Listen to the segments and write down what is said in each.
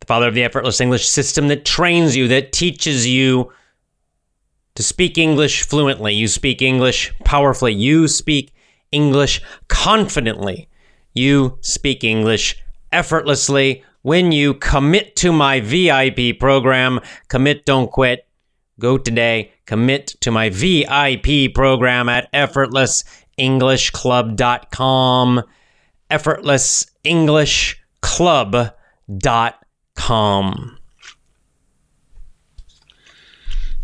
the father of the effortless English system that trains you, that teaches you to speak English fluently. You speak English powerfully. You speak English confidently. You speak English effortlessly when you commit to my VIP program. Commit, don't quit. Go today. Commit to my VIP program at effortlessenglishclub.com. Effortlessenglishclub.com calm.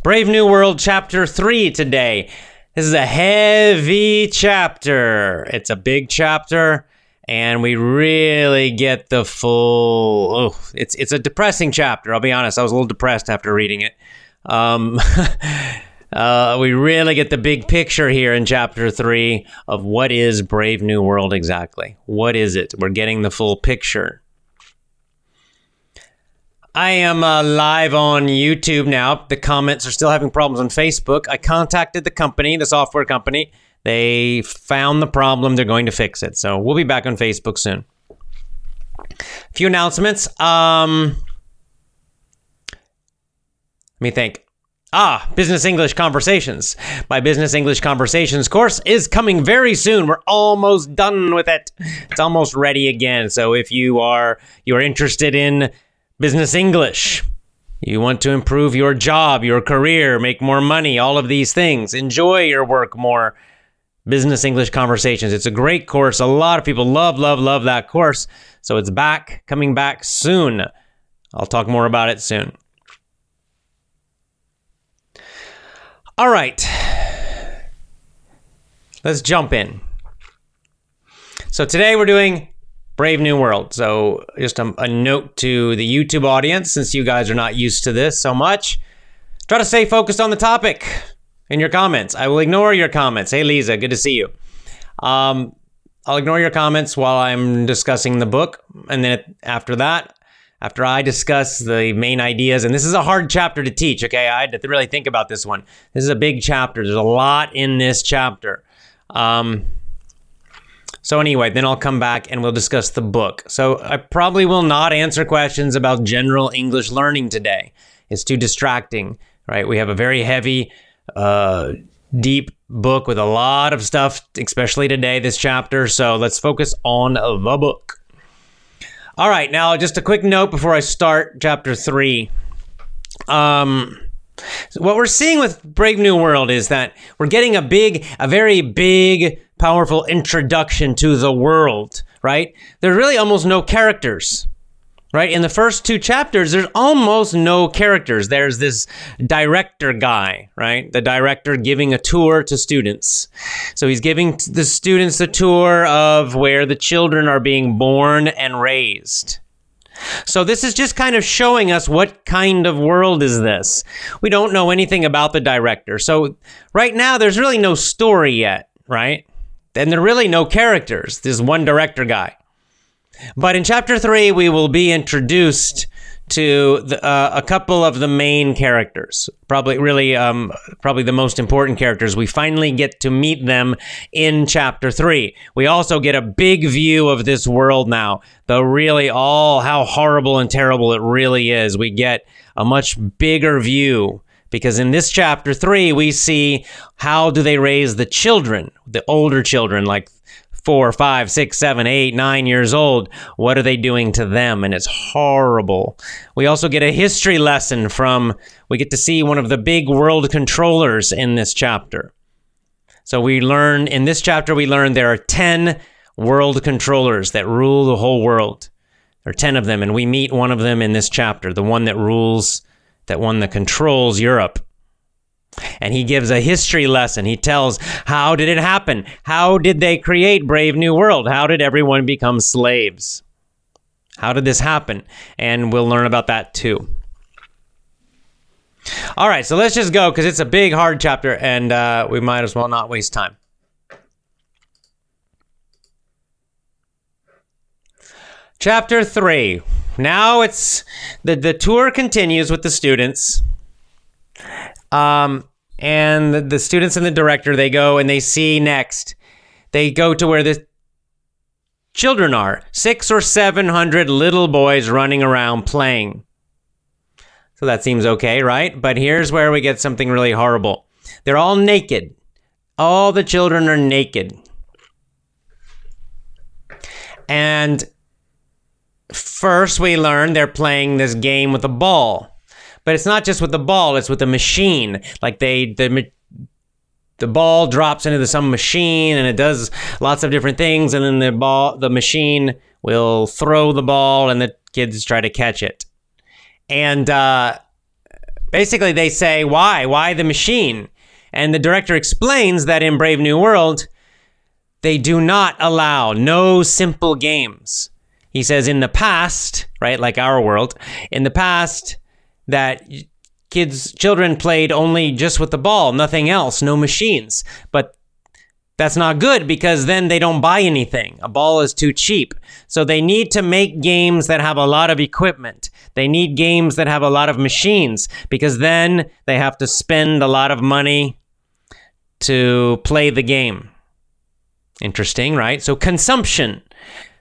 Brave New World, Chapter 3 today. This is a heavy chapter. It's a big chapter, and we really get the full. Oh, it's it's a depressing chapter. I'll be honest. I was a little depressed after reading it. Um, uh, we really get the big picture here in chapter three of what is Brave New World exactly. What is it? We're getting the full picture. I am uh, live on YouTube now. The comments are still having problems on Facebook. I contacted the company, the software company. They found the problem. They're going to fix it. So we'll be back on Facebook soon. A few announcements. Um, let me think. Ah, Business English Conversations. My Business English Conversations course is coming very soon. We're almost done with it. It's almost ready again. So if you are you're interested in business English. You want to improve your job, your career, make more money, all of these things. Enjoy your work more. Business English Conversations. It's a great course. A lot of people love, love, love that course. So it's back, coming back soon. I'll talk more about it soon. All right. Let's jump in. So today we're doing Brave New World. So, just a, a, note to the YouTube audience since you guys are not used to this so much, try to stay focused on the topic in your comments. I will ignore your comments. Hey, Lisa, good to see you. Um, I'll ignore your comments while I'm discussing the book. And then after that, after I discuss the main ideas, and this is a hard chapter to teach, okay? I had to really think about this one. This is a big chapter, there's a lot in this chapter. Um, so, anyway, then I'll come back and we'll discuss the book. So, I probably will not answer questions about general English learning today. It's too distracting, right? We have a very heavy, uh, deep book with a lot of stuff, especially today, this chapter. So, let's focus on the book. All right, now just a quick note before I start chapter three. Um, what we're seeing with Brave New World is that we're getting a big, a very big powerful introduction to the world, right? There's really almost no characters, right? In the first two chapters, there's almost no characters. There's this director guy, right? The director giving a tour to students. So he's giving the students a tour of where the children are being born and raised. So this is just kind of showing us what kind of world is this. We don't know anything about the director. So right now there's really no story yet, right? and there are really no characters. There's one director guy. But in chapter three, we will be introduced to the, uh, a couple of the main characters. Probably, really, um, probably the most important characters. We finally get to meet them in chapter three. We also get a big view of this world now. The really all how horrible and terrible it really is. We get a much bigger view because in this chapter 3 we see how do they raise the children the older children like four, five, six, seven, eight, nine years old. What are they doing to them? And it's horrible. We also get a history lesson from, we get to see one of the big world controllers in this chapter. So we learn, in this chapter, we learn there are 10 world controllers that rule the whole world. There are 10 of them, and we meet one of them in this chapter, the one that rules that one that controls Europe. And he gives a history lesson. He tells how did it happen? How did they create Brave New World? How did everyone become slaves? How did this happen? And we'll learn about that too. All right, so let's just go because it's a big, hard chapter, and uh, we might as well not waste time. Chapter three. Now it's the the tour continues with the students. Um, and the, the students and the director they go and they see next. They go to where the children are six or seven hundred little boys running around playing. So that seems okay, right? But here's where we get something really horrible. They're all naked. All the children are naked. And first we learn they're playing this game with a ball. But it's not just with the ball, it's with the machine. Like they the the ball drops into some machine and it does lots of different things and then the ball the machine will throw the ball and the kids try to catch it. And uh, basically they say why? Why the machine? And the director explains that in Brave New World they do not allow no simple games. He says in the past, right, like our world, in the past, that kids, children played only just with the ball, nothing else, no machines. But that's not good because then they don't buy anything. A ball is too cheap. So they need to make games that have a lot of equipment. They need games that have a lot of machines because then they have to spend a lot of money to play the game. Interesting, right? So consumption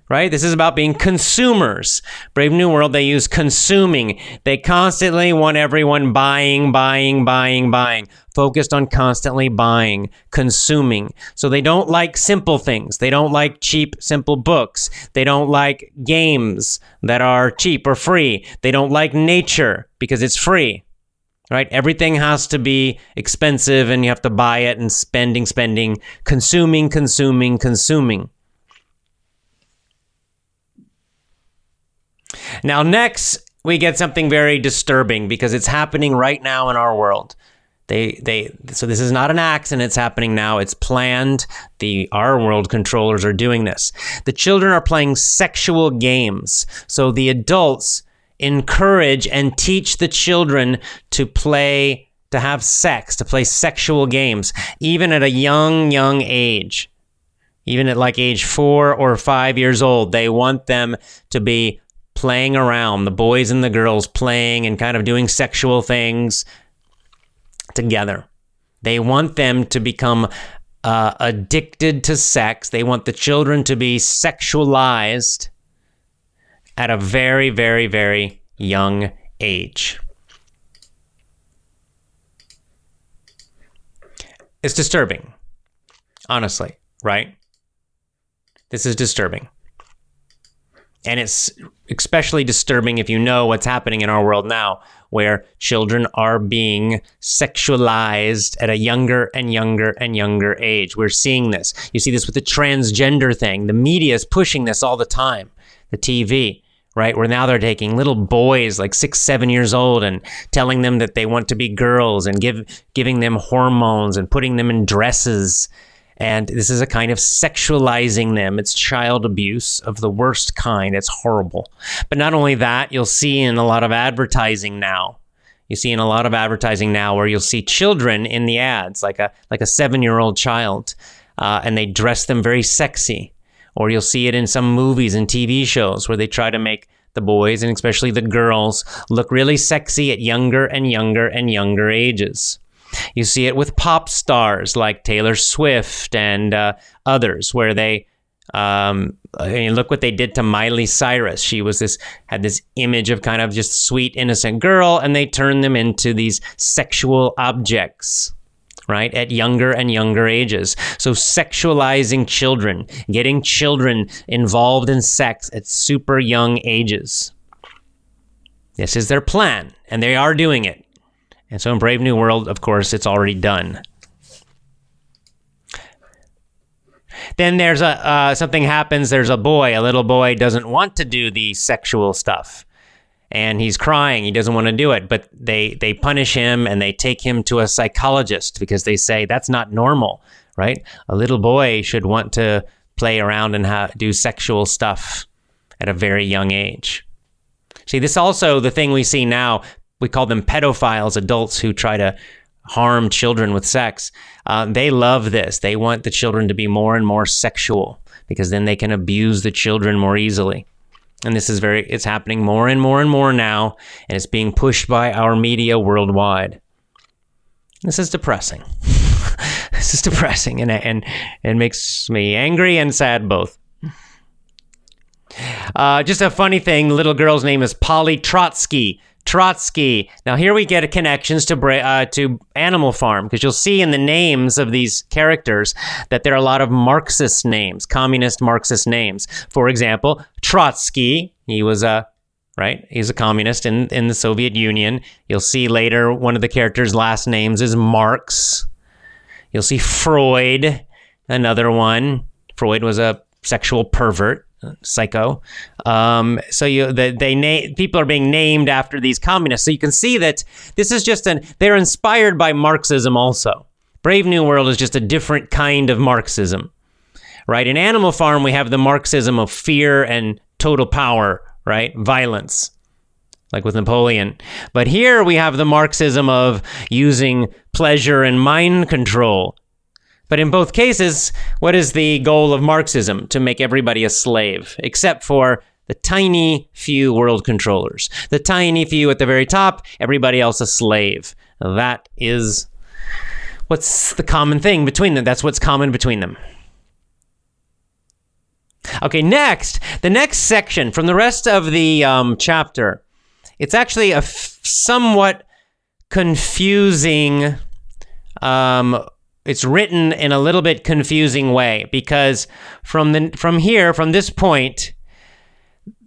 right? This is about being consumers. Brave New World, they use consuming. They constantly want everyone buying, buying, buying, buying, focused on constantly buying, consuming. So they don't like simple things. They don't like cheap, simple books. They don't like games that are cheap or free. They don't like nature because it's free. Right? Everything has to be expensive and you have to buy it and spending, spending, consuming, consuming, consuming. Now, next, we get something very disturbing because it's happening right now in our world. They, they, so this is not an accident. It's happening now. It's planned. The our world controllers are doing this. The children are playing sexual games. So the adults encourage and teach the children to play, to have sex, to play sexual games, even at a young, young age. Even at like age four or five years old, they want them to be playing around, the boys and the girls playing and kind of doing sexual things together. They want them to become uh, addicted to sex. They want the children to be sexualized at a very, very, very young age. It's disturbing, honestly, right? This is disturbing. And it's especially disturbing if you know what's happening in our world now, where children are being sexualized at a younger and younger and younger age. We're seeing this. You see this with the transgender thing. The media is pushing this all the time, the TV. Right, where now they're taking little boys like six, seven years old and telling them that they want to be girls and give giving them hormones and putting them in dresses and this is a kind of sexualizing them. It's child abuse of the worst kind. It's horrible. But not only that, you'll see in a lot of advertising now. You see in a lot of advertising now where you'll see children in the ads, like a like a seven year old child, uh, and they dress them very sexy. Or you'll see it in some movies and TV shows where they try to make the boys and especially the girls look really sexy at younger and younger and younger ages. You see it with pop stars like Taylor Swift and uh, others, where they um, I mean, look what they did to Miley Cyrus. She was this had this image of kind of just sweet innocent girl, and they turned them into these sexual objects. Right at younger and younger ages. So, sexualizing children, getting children involved in sex at super young ages. This is their plan, and they are doing it. And so in Brave New World, of course, it's already done. Then there's a uh, something happens. There's a boy, a little boy, doesn't want to do the sexual stuff, and he's crying. He doesn't want to do it, but they they punish him and they take him to a psychologist because they say that's not normal, right? A little boy should want to play around and ha- do sexual stuff at a very young age. See, this also the thing we see now we call them pedophiles, adults who try to harm children with sex. Uh, they love this. They want the children to be more and more sexual because then they can abuse the children more easily. And this is very, it's happening more and more and more now, and it's being pushed by our media worldwide. This is depressing. this is depressing and, and, and makes me angry and sad both. Uh, just a funny thing little girl's name is Polly Trotsky. Trotsky. Now here we get connections to uh, to Animal Farm because you'll see in the names of these characters that there are a lot of Marxist names, communist Marxist names. For example, Trotsky. He was a right. He's a communist in in the Soviet Union. You'll see later one of the characters' last names is Marx. You'll see Freud, another one. Freud was a sexual pervert psycho. Um, so you the, they name people are being named after these communists. So you can see that this is just an they're inspired by Marxism also. Brave New World is just a different kind of Marxism. Right? In Animal Farm we have the Marxism of fear and total power, right? Violence. Like with Napoleon. But here we have the Marxism of using pleasure and mind control but in both cases, what is the goal of Marxism? To make everybody a slave, except for the tiny few world controllers. The tiny few at the very top, everybody else a slave. That is what's the common thing between them. That's what's common between them. Okay, next, the next section from the rest of the um, chapter, it's actually a f- somewhat confusing um, it's written in a little bit confusing way because from the from here from this point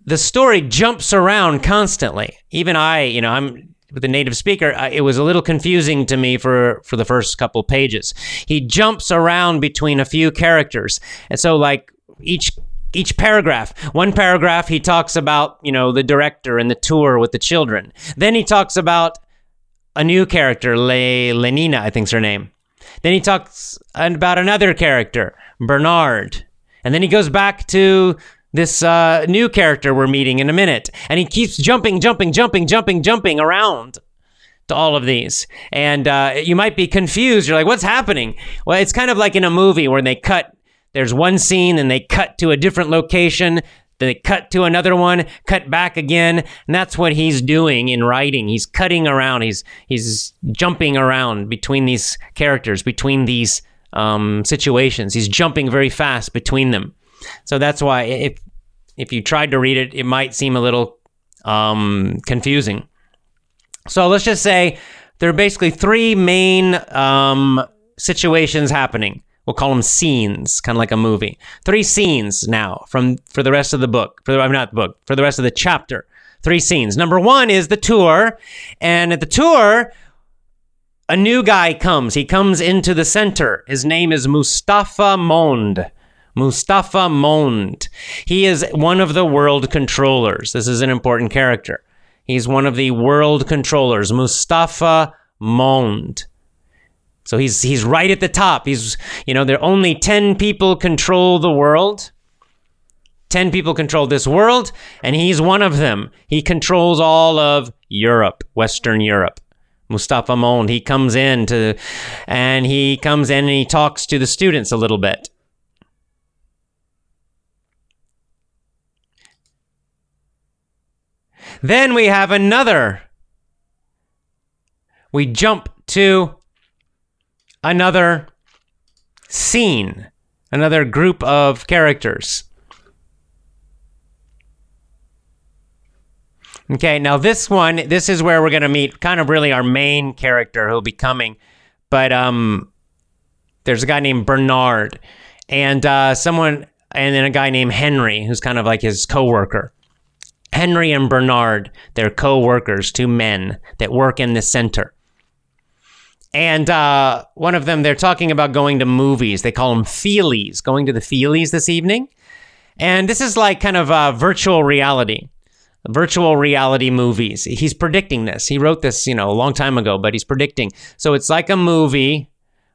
the story jumps around constantly. Even i you know i'm the native speaker it was a little confusing to me for for the first couple pages. He jumps around between a few characters. And so like each each paragraph one paragraph he talks about you know the director and the tour with the children. Then he talks about a new character Le, lenina i think's her name then he talks about another character, Bernard. And then he goes back to this uh, new character we're meeting in a minute. And he keeps jumping, jumping, jumping, jumping, jumping around to all of these. And uh, you might be confused. You're like, what's happening? Well, it's kind of like in a movie where they cut, there's one scene and they cut to a different location. Then they cut to another one, cut back again, and that's what he's doing in writing. He's cutting around. He's he's jumping around between these characters, between these um, situations. He's jumping very fast between them. So that's why if if you tried to read it, it might seem a little um, confusing. So let's just say there are basically three main um, situations happening. We'll call them scenes, kind of like a movie. Three scenes now from for the rest of the book. For the I'm not the book. For the rest of the chapter. Three scenes. Number one is the tour, and at the tour, a new guy comes. He comes into the center. His name is Mustafa Mond. Mustafa Mond. He is one of the world controllers. This is an important character. He's one of the world controllers. Mustafa Mond. So he's he's right at the top. He's you know there are only 10 people control the world. 10 people control this world and he's one of them. He controls all of Europe, Western Europe. Mustafa Mond, he comes in to and he comes in and he talks to the students a little bit. Then we have another. We jump to another scene, another group of characters. Okay, now this one, this is where we're going to meet kind of really our main character who'll be coming. But um, there's a guy named Bernard and uh, someone, and then a guy named Henry who's kind of like his coworker. Henry and Bernard, they're co-workers, two men that work in the center. And uh, one of them, they're talking about going to movies. They call them feelies, going to the feelies this evening. And this is like kind of virtual reality, virtual reality movies. He's predicting this. He wrote this, you know, a long time ago, but he's predicting. So it's like a movie,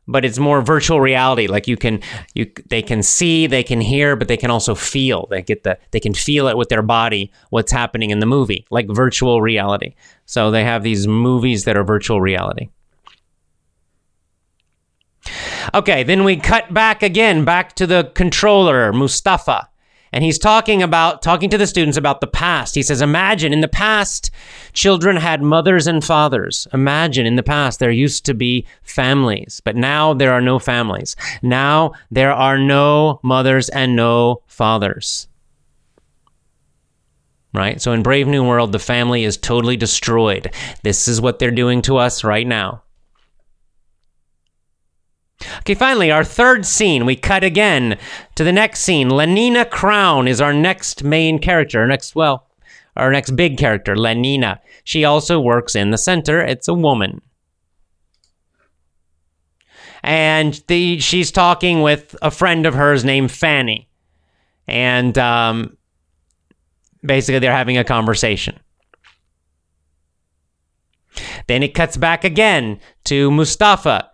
but it's more virtual reality. Like you can, you they can see, they can hear, but they can also feel. They get the, they can feel it with their body what's happening in the movie, like virtual reality. So they have these movies that are virtual reality. Okay, then we cut back again, back to the controller, Mustafa. And he's talking about, talking to the students about the past. He says, Imagine in the past, children had mothers and fathers. Imagine in the past, there used to be families, but now there are no families. Now there are no mothers and no fathers. Right? So in Brave New World, the family is totally destroyed. This is what they're doing to us right now. Okay, finally, our third scene. We cut again to the next scene. Lenina Crowne is our next main character. Our next, well, our next big character, Lenina. She also works in the center. It's a woman. And the, she's talking with a friend of hers named Fanny. And um, basically, they're having a conversation. Then it cuts back again to Mustafa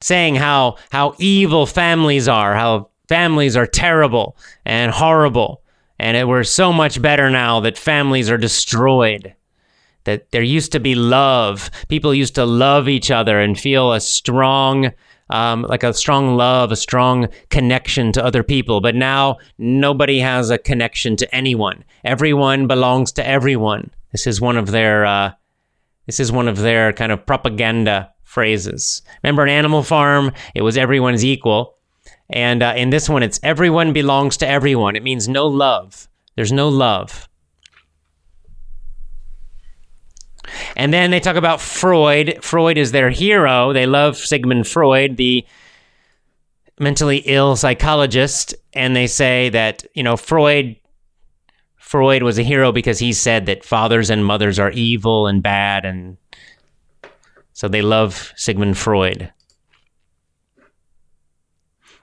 saying how how evil families are, how families are terrible and horrible, and it, we're so much better now that families are destroyed. That there used to be love. People used to love each other and feel a strong, um, like a strong love, a strong connection to other people. But now nobody has a connection to anyone. Everyone belongs to everyone. This is one of their. Uh, this is one of their kind of propaganda phrases. Remember, an Animal Farm, it was everyone's equal. And uh, in this one, it's everyone belongs to everyone. It means no love. There's no love. And then they talk about Freud. Freud is their hero. They love Sigmund Freud, the mentally ill psychologist. And they say that, you know, Freud. Freud was a hero because he said that fathers and mothers are evil and bad and so they love Sigmund Freud.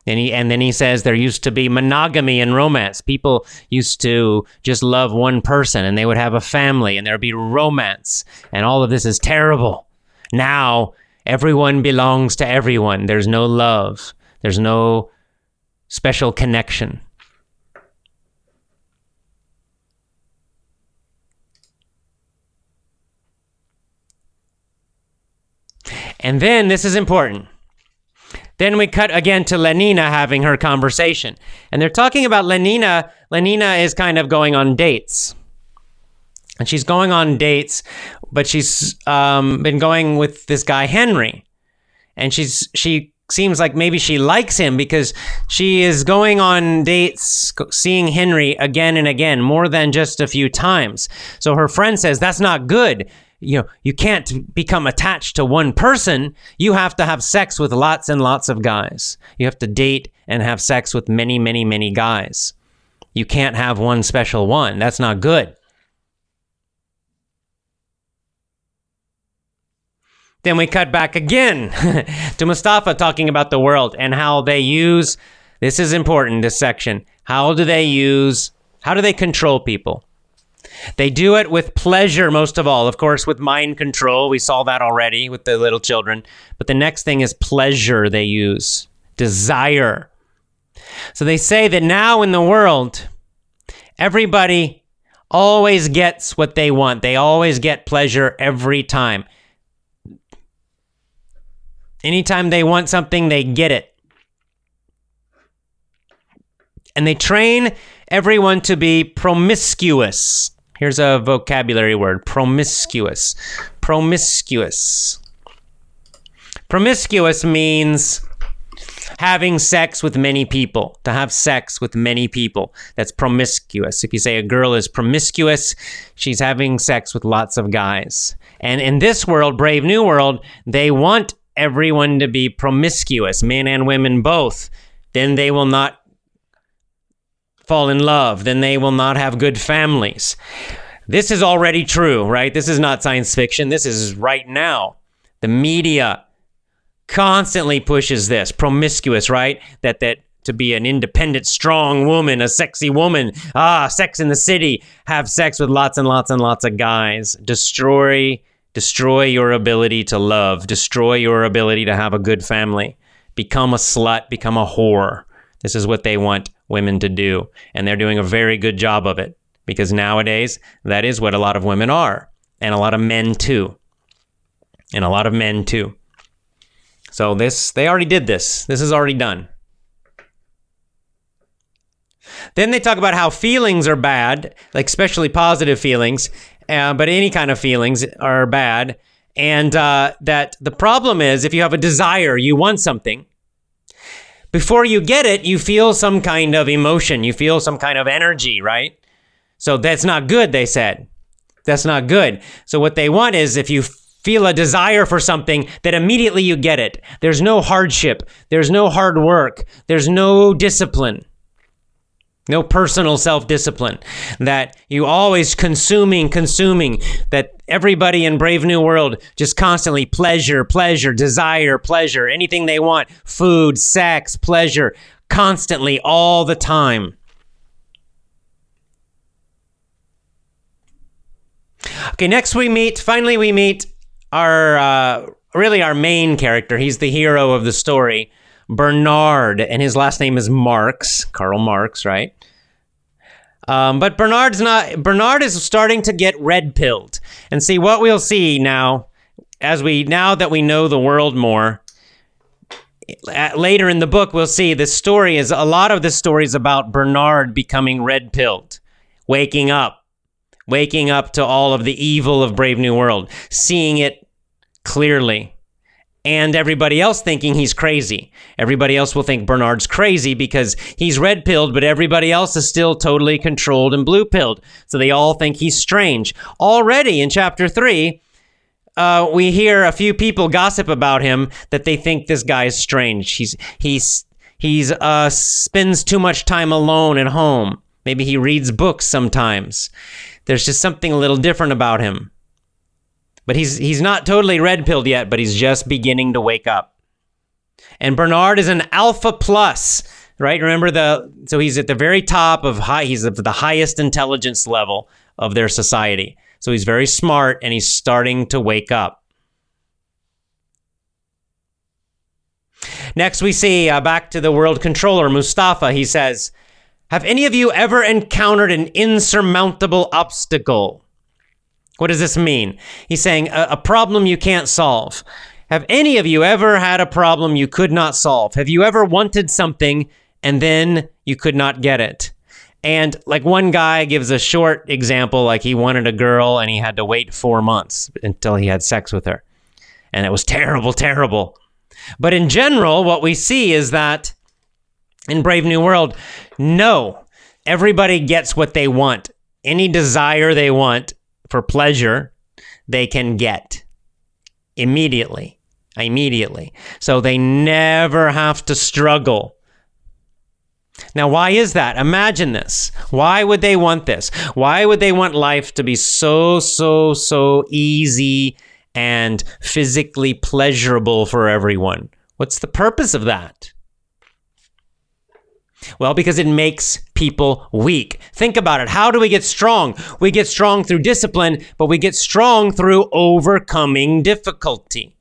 And, he, and then he says there used to be monogamy in romance. People used to just love one person and they would have a family and there'd be romance. And all of this is terrible. Now, everyone belongs to everyone. There's no love, there's no special connection. And then this is important. Then we cut again to Lenina having her conversation. And they're talking about Lenina. Lenina is kind of going on dates. And she's going on dates, but she's um, been going with this guy, Henry. And she's she seems like maybe she likes him because she is going on dates seeing Henry again and again more than just a few times. So her friend says that's not good you know you can't become attached to one person. You have to have sex with lots and lots of guys. You have to date and have sex with many many many guys. You can't have one special one. That's not good. Then we cut back again to mustafa talking about the world and how they use this is important this section. How do they use how do they control people they do it with pleasure, most of all. Of course, with mind control, we saw that already with the little children. But the next thing is pleasure they use, desire. So they say that now in the world, everybody always gets what they want, they always get pleasure every time. Anytime they want something, they get it. And they train everyone to be promiscuous. Here's a vocabulary word promiscuous. Promiscuous. Promiscuous means having sex with many people, to have sex with many people. That's promiscuous. If you say a girl is promiscuous, she's having sex with lots of guys. And in this world, Brave New World, they want everyone to be promiscuous, men and women both. Then they will not fall in love, then they will not have good families. This is already true, right? This is not science fiction. This is right now. The media constantly pushes this promiscuous, right? That that to be an independent, strong woman, a sexy woman. Ah, sex in the city. Have sex with lots and lots and lots of guys. Destroy destroy your ability to love. Destroy your ability to have a good family. become a slut, become a whore. This is what they want women to do. And they're doing a very good job of it because nowadays that is what a lot of women are, and a lot of men too. And a lot of men too. So this they already did this. This is already done. Then they talk about how feelings are bad, like especially positive feelings, uh, but any kind of feelings are bad. And uh, that the problem is if you have a desire, you want something. Before you get it, you feel some kind of emotion, you feel some kind of energy, right? So that's not good, they said. That's not good. So what they want is if you feel a desire for something, that immediately you get it. There's no hardship, there's no hard work, there's no discipline no personal self discipline, that you always consuming, consuming, that everybody in Brave New World just constantly pleasure, pleasure, desire, pleasure, anything they want, food, sex, pleasure, constantly, all the time. Okay, next we meet, finally, we meet our, uh, really our main character. He's the hero of the story. Bernard, and his last name is Marx, Karl Marx, right? Um, but Bernard's not. Bernard is starting to get red pilled, and see what we'll see now, as we now that we know the world more. Later in the book, we'll see the story is a lot of the stories about Bernard becoming red pilled, waking up, waking up to all of the evil of Brave New World, seeing it clearly and everybody else thinking he's crazy. Everybody else will think Bernard's crazy because he's red pilled, but everybody else is still totally controlled and blue pilled. So they all think he's strange. Already in chapter three, uh, we hear a few people gossip about him that they think this guy is strange. He's he's he's uh, spends too much time alone at home. Maybe he reads books sometimes. There's just something a little different about him. But he's he's not totally red pilled yet, but he's just beginning to wake up. And Bernard is an alpha plus, right? Remember the so he's at the very top of high he's at the highest intelligence level of their society. So he's very smart and he's starting to wake up. Next, we see uh, back to the world controller, Mustafa. He says, Have any of you ever encountered an insurmountable obstacle? What does this mean? He's saying a, a, problem you can't solve. Have any of you ever had a problem you could not solve? Have you ever wanted something and then you could not get it? And like one guy gives a short example, like he wanted a girl and he had to wait four months until he had sex with her. And it was terrible, terrible. But in general, what we see is that in Brave New World, no, everybody gets what they want. Any desire they want for pleasure they can get immediately. Immediately. So they never have to struggle. Now, why is that? Imagine this. Why would they want this? Why would they want life to be so, so, so easy and physically pleasurable for everyone? What's the purpose of that? Well, because it makes people weak. Think about it. How do we get strong? We get strong through discipline, but we get strong through overcoming difficulty.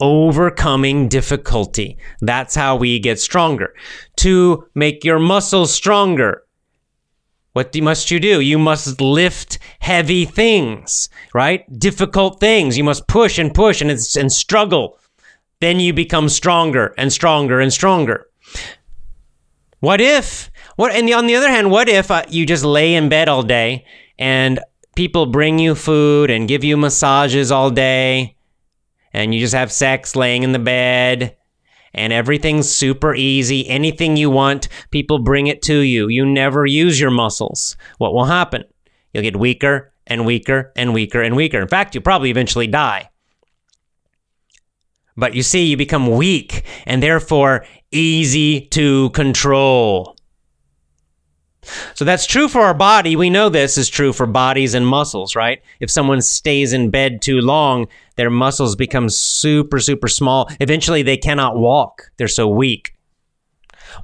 Overcoming difficulty. That's how we get stronger. To make your muscles stronger, what must you do? You must lift heavy things, right? Difficult things. You must push and push and, and struggle. Then you become stronger and stronger and stronger. What if? What? And on the other hand, what if uh, you just lay in bed all day and people bring you food and give you massages all day, and you just have sex laying in the bed, and everything's super easy. Anything you want, people bring it to you. You never use your muscles. What will happen? You'll get weaker and weaker and weaker and weaker. In fact, you'll probably eventually die. But you see, you become weak and therefore easy to control. So that's true for our body. We know this is true for bodies and muscles, right? If someone stays in bed too long, their muscles become super, super small. Eventually, they cannot walk, they're so weak.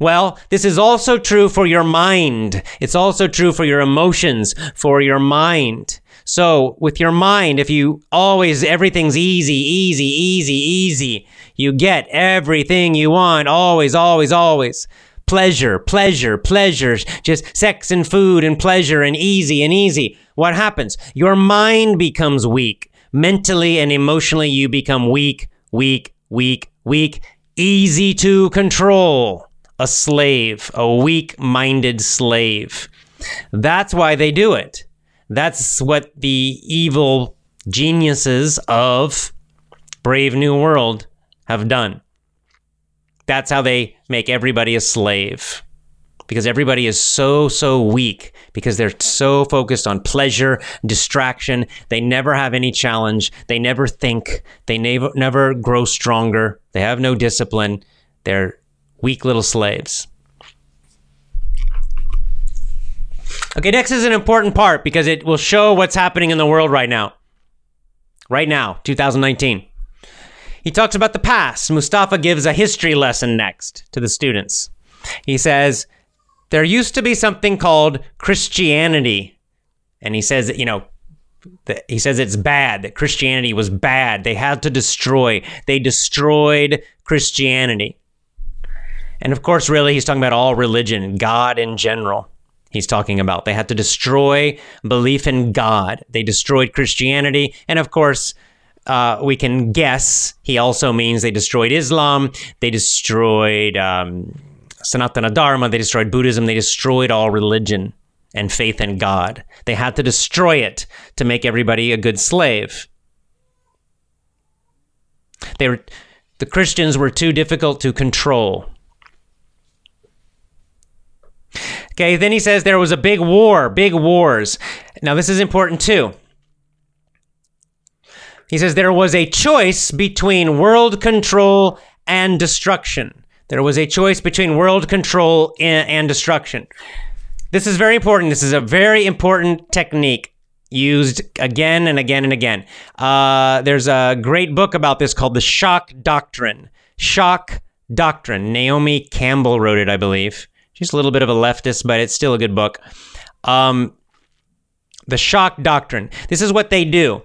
Well, this is also true for your mind. It's also true for your emotions, for your mind. So, with your mind, if you always, everything's easy, easy, easy, easy, you get everything you want, always, always, always. Pleasure, pleasure, pleasure, just sex and food and pleasure and easy and easy. What happens? Your mind becomes weak. Mentally and emotionally, you become weak, weak, weak, weak, easy to control. A slave, a weak minded slave. That's why they do it. That's what the evil geniuses of Brave New World have done. That's how they make everybody a slave. Because everybody is so, so weak because they're so focused on pleasure, distraction. They never have any challenge. They never think. They never, never grow stronger. They have no discipline. They're weak little slaves. Okay, next is an important part because it will show what's happening in the world right now. Right now, 2019. He talks about the past. Mustafa gives a history lesson next to the students. He says, There used to be something called Christianity. And he says, you know, he says it's bad, that Christianity was bad. They had to destroy. They destroyed Christianity. And of course, really, he's talking about all religion, God in general he's talking about. They had to destroy belief in God. They destroyed Christianity. And of course, uh, we can guess he also means they destroyed Islam, they destroyed um, Sanatana Dharma, they destroyed Buddhism, they destroyed all religion and faith in God. They had to destroy it to make everybody a good slave. They were, the Christians were too difficult to control. Okay, then he says there was a big war, big wars. Now, this is important too. He says there was a choice between world control and destruction. There was a choice between world control and, destruction. This is very important. This is a very important technique used again and again and again. Uh, there's a great book about this called The Shock Doctrine. Shock Doctrine. Naomi Campbell wrote it, I believe. She's a little bit of a leftist, but it's still a good book. Um, the shock doctrine. This is what they do.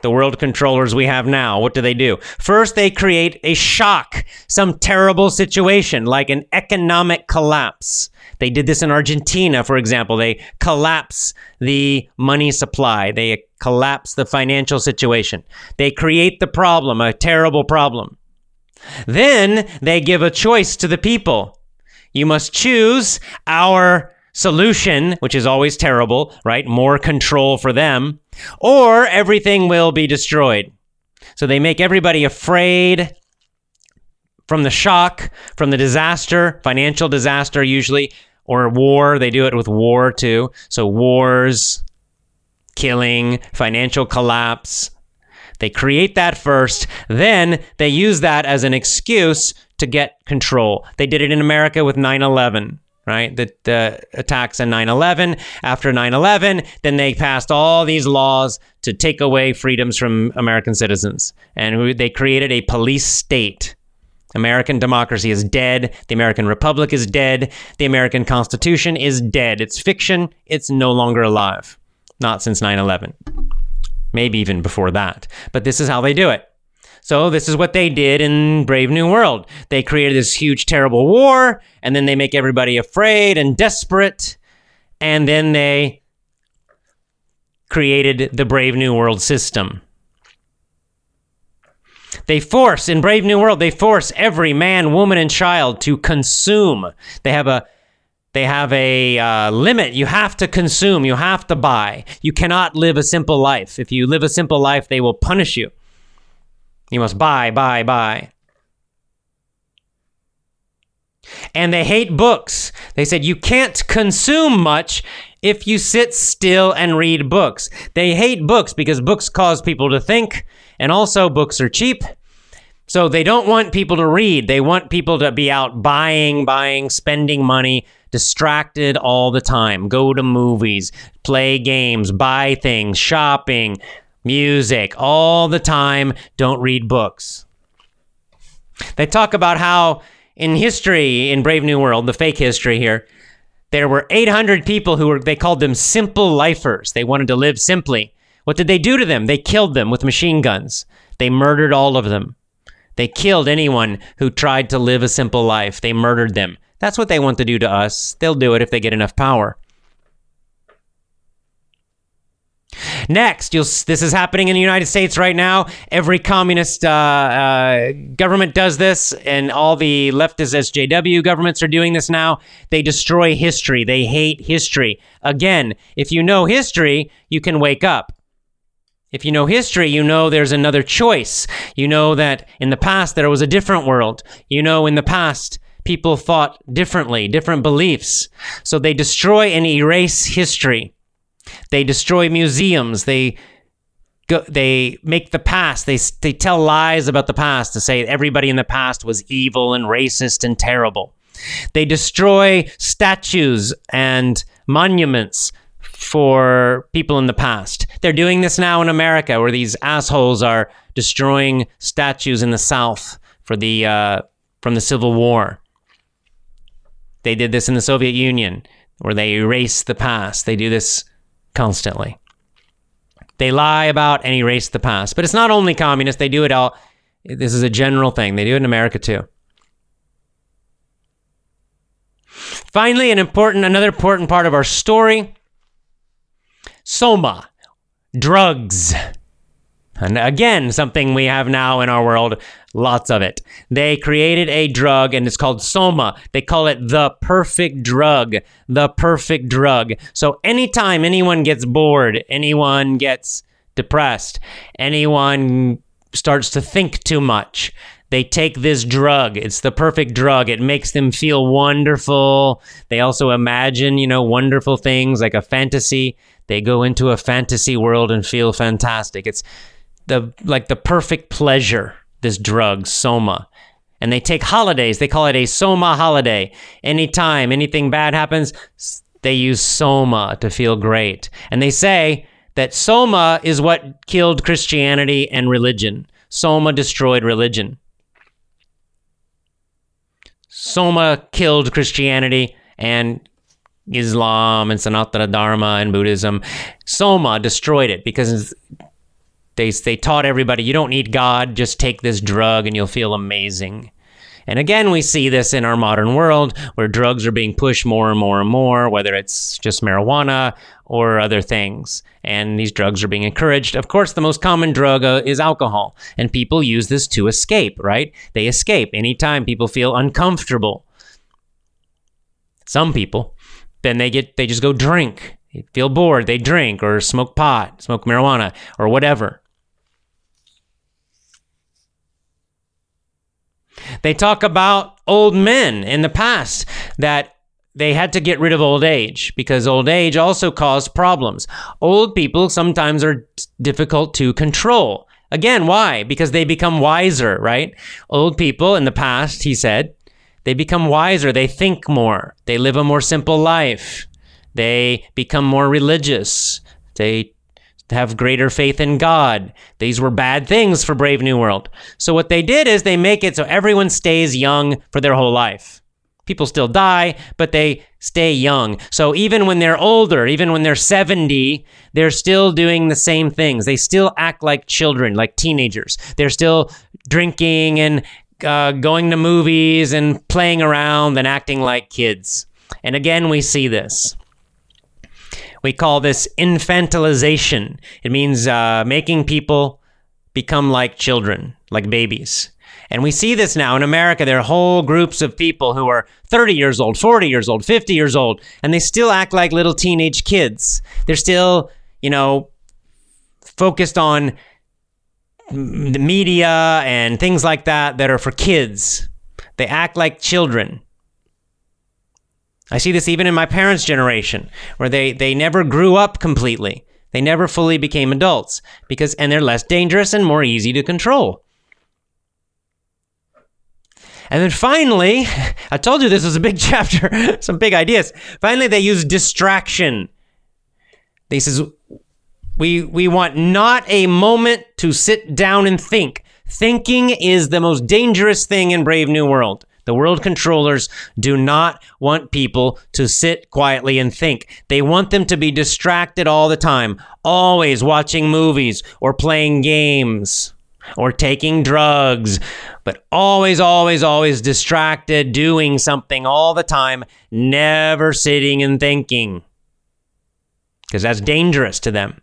The world controllers we have now, what do they do? First, they create a shock, some terrible situation like an economic collapse. They did this in Argentina, for example. They collapse the money supply, they collapse the financial situation. They create the problem, a terrible problem. Then they give a choice to the people. You must choose our solution, which is always terrible, right? More control for them, or everything will be destroyed. So they make everybody afraid from the shock, from the disaster, financial disaster usually, or war. They do it with war too. So wars, killing, financial collapse. They create that first, then they use that as an excuse to get control. They did it in America with 9 11 right? The, the attacks on 9 11. After 9 11, then they passed all these laws to take away freedoms from American citizens. And they created a police state. American democracy is dead. The American Republic is dead. The American Constitution is dead. It's fiction. It's no longer alive. Not since 9 11. Maybe even before that. But this is how they do it. So this is what they did in Brave New World. They created this huge, terrible war, and then they make everybody afraid and desperate, and then they created the Brave New World system. They force, in Brave New World, they force every man, woman, and child to consume. They have a they have a uh, limit. You have to consume. You have to buy. You cannot live a simple life. If you live a simple life, they will punish you. You must buy, buy, buy. And they hate books. They said you can't consume much if you sit still and read books. They hate books because books cause people to think, and also books are cheap. So they don't want people to read. They want people to be out buying, buying, spending money, distracted all the time. Go to movies, play games, buy things, shopping, music all the time. Don't read books. They talk about how in history in Brave New World, the fake history here, there were 800 people who were, they called them simple lifers. They wanted to live simply. What did they do to them? They killed them with machine guns. They murdered all of them. They killed anyone who tried to live a simple life. They murdered them. That's what they want to do to us. They'll do it if they get enough power. Next, this is happening in the United States right now. Every communist uh, uh, government does this, and all the leftist SJW governments are doing this now. They destroy history. They hate history. Again, if you know history, you can wake up. If you know history, you know there's another choice. You know that in the past there was a different world. You know in the past people thought differently, different beliefs. So they destroy and erase history. They destroy museums. They go, they make the past. They they tell lies about the past to say everybody in the past was evil and racist and terrible. They destroy statues and monuments for people in the past. They're doing this now in America, where these assholes are destroying statues in the South for the uh, from the Civil War. They did this in the Soviet Union, where they erase the past. They do this constantly. They lie about and erase the past. But it's not only communists, they do it all. This is a general thing. They do it in America too. Finally, an important another important part of our story. Soma, drugs. And again, something we have now in our world, lots of it. They created a drug and it's called Soma. They call it the perfect drug. The perfect drug. So anytime anyone gets bored, anyone gets depressed, anyone starts to think too much, they take this drug. It's the perfect drug. It makes them feel wonderful. They also imagine, you know, wonderful things like a fantasy. They go into a fantasy world and feel fantastic. It's the like the perfect pleasure this drug soma. And they take holidays. They call it a soma holiday. Anytime anything bad happens they use soma to feel great. And they say that soma is what killed christianity and religion. Soma destroyed religion. Soma killed christianity and Islam and Sanatana Dharma and Buddhism. Soma destroyed it because they, they taught everybody you don't need God, just take this drug and you'll feel amazing. And again, we see this in our modern world where drugs are being pushed more and more and more, whether it's just marijuana or other things. And these drugs are being encouraged. Of course, the most common drug uh, is alcohol, and people use this to escape, right? They escape anytime people feel uncomfortable. Some people, then they get, they just go drink. Feel bored, they drink or smoke pot, smoke marijuana, or whatever. They talk about old men in the past that they had to get rid of old age because old age also caused problems. Old people sometimes are difficult to control. Again, why? Because they become wiser, right? Old people in the past, he said, they become wiser. They think more. They live a more simple life. They become more religious. They have greater faith in God. These were bad things for Brave New World. So what they did is they make it so everyone stays young for their whole life. People still die, but they stay young. So even when they're older, even when they're 70, they're still doing the same things. They still act like children, like teenagers. They're still drinking and uh, going to movies and playing around and acting like kids. And again, we see this. We call this infantilization. It means uh, making people become like children, like babies. And we see this now in America. There are whole groups of people who are 30 years old, 40 years old, 50 years old, and they still act like little teenage kids. They're still, you know, focused on the media and things like that that are for kids. They act like children. I see this even in my parents' generation, where they, they never grew up completely. They never fully became adults because and they're less dangerous and more easy to control. And then finally, I told you this was a big chapter, some big ideas. Finally, they use distraction. They says we we want not a moment to sit down and think. Thinking is the most dangerous thing in Brave New World. The world controllers do not want people to sit quietly and think. They want them to be distracted all the time, always watching movies or playing games or taking drugs, but always, always, always distracted, doing something all the time, never sitting and thinking. Because that's dangerous to them.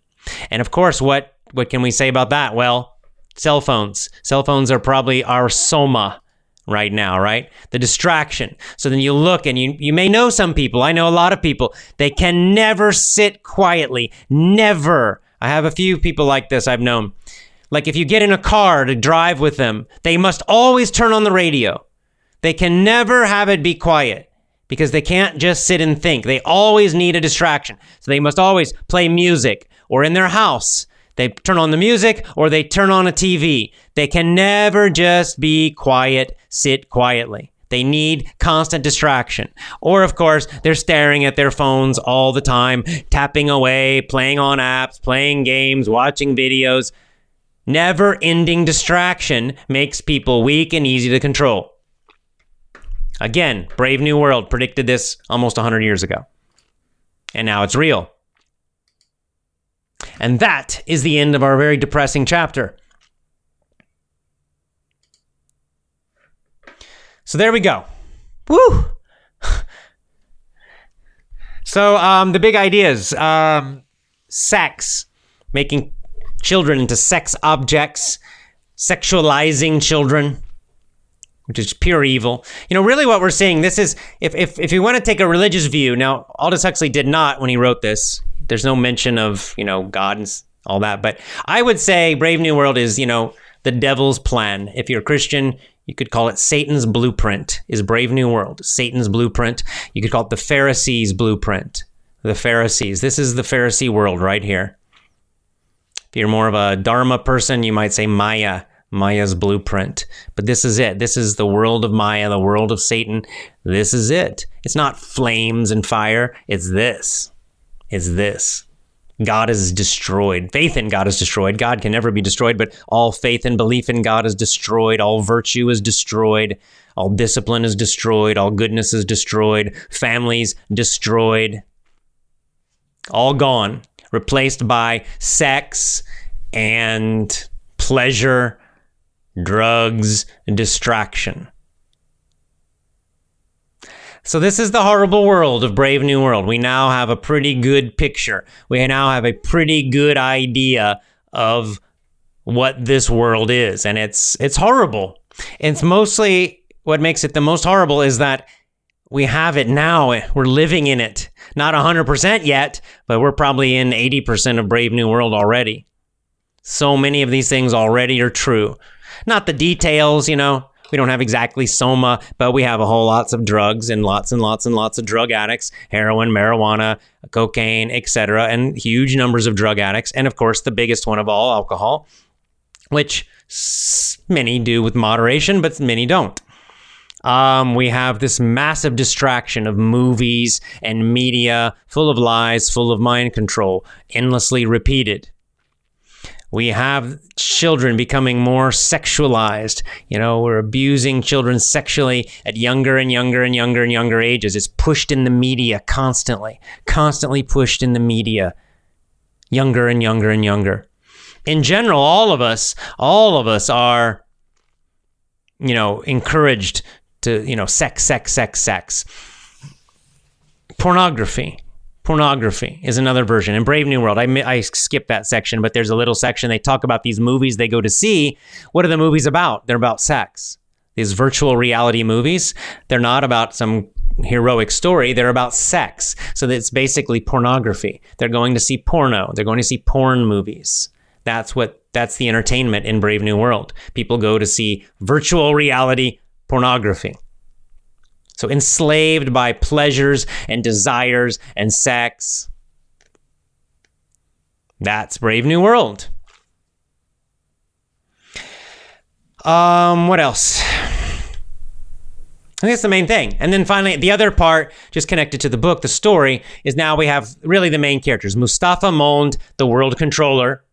And of course, what, what can we say about that? Well, cell phones. Cell phones are probably our soma right now, right? The distraction. So then you look and you, you may know some people. I know a lot of people. They can never sit quietly. Never. I have a few people like this I've known. Like if you get in a car to drive with them, they must always turn on the radio. They can never have it be quiet because they can't just sit and think. They always need a distraction. So they must always play music or in their house. They turn on the music or they turn on a TV. They can never just be quiet, sit quietly. They need constant distraction. Or, of course, they're staring at their phones all the time, tapping away, playing on apps, playing games, watching videos. Never ending distraction makes people weak and easy to control. Again, Brave New World predicted this almost 100 years ago. And now it's real. And that is the end of our very depressing chapter. So there we go. Woo! so um, the big ideas um, sex, making children into sex objects, sexualizing children, which is pure evil. You know, really what we're seeing, this is, if, if, if you want to take a religious view, now Aldous Huxley did not when he wrote this. There's no mention of, you know, God and all that. But I would say Brave New World is, you know, the devil's plan. If you're a Christian, you could call it Satan's blueprint, is Brave New World. Satan's blueprint. You could call it the Pharisees' blueprint. The Pharisees. This is the Pharisee world right here. If you're more of a Dharma person, you might say Maya, Maya's blueprint. But this is it. This is the world of Maya, the world of Satan. This is it. It's not flames and fire. It's this. It's this. God is destroyed. Faith in God is destroyed. God can never be destroyed, but all faith and belief in God is destroyed. All virtue is destroyed. All discipline is destroyed. All goodness is destroyed. Families destroyed. All gone replaced by sex and pleasure, drugs, distraction. So, this is the horrible world of Brave New World. We now have a pretty good picture. We now have a pretty good idea of what this world is. And it's, it's horrible. It's mostly what makes it the most horrible is that we have it now. We're living in it. Not 100% yet, but we're probably in 80% of Brave New World already. So many of these things already are true. Not the details, you know. We don't have exactly soma, but we have a whole lots of drugs and lots and lots and lots of drug addicts, heroin, marijuana, cocaine, etc., and huge numbers of drug addicts, and of course the biggest one of all, alcohol, which many do with moderation, but many don't. Um, we have this massive distraction of movies and media full of lies, full of mind control, endlessly repeated. We have children becoming more sexualized. You know, we're abusing children sexually at younger and younger and younger and younger ages. It's pushed in the media constantly, constantly pushed in the media, younger and younger and younger. In general, all of us, all of us are, you know, encouraged to, you know, sex, sex, sex, sex. Pornography. Pornography is another version. In Brave New World, I, I skipped that section, but there's a little section. They talk about these movies they go to see. What are the movies about? They're about sex. These virtual reality movies, they're not about some heroic story. They're about sex. So it's basically pornography. They're going to see porno. They're going to see porn movies. That's what that's the entertainment in Brave New World. People go to see virtual reality pornography. So enslaved by pleasures and desires and sex. That's Brave New World. Um, what else? I think that's the main thing. And then finally, the other part, just connected to the book, the story, is now we have really the main characters Mustafa Mond, the world controller,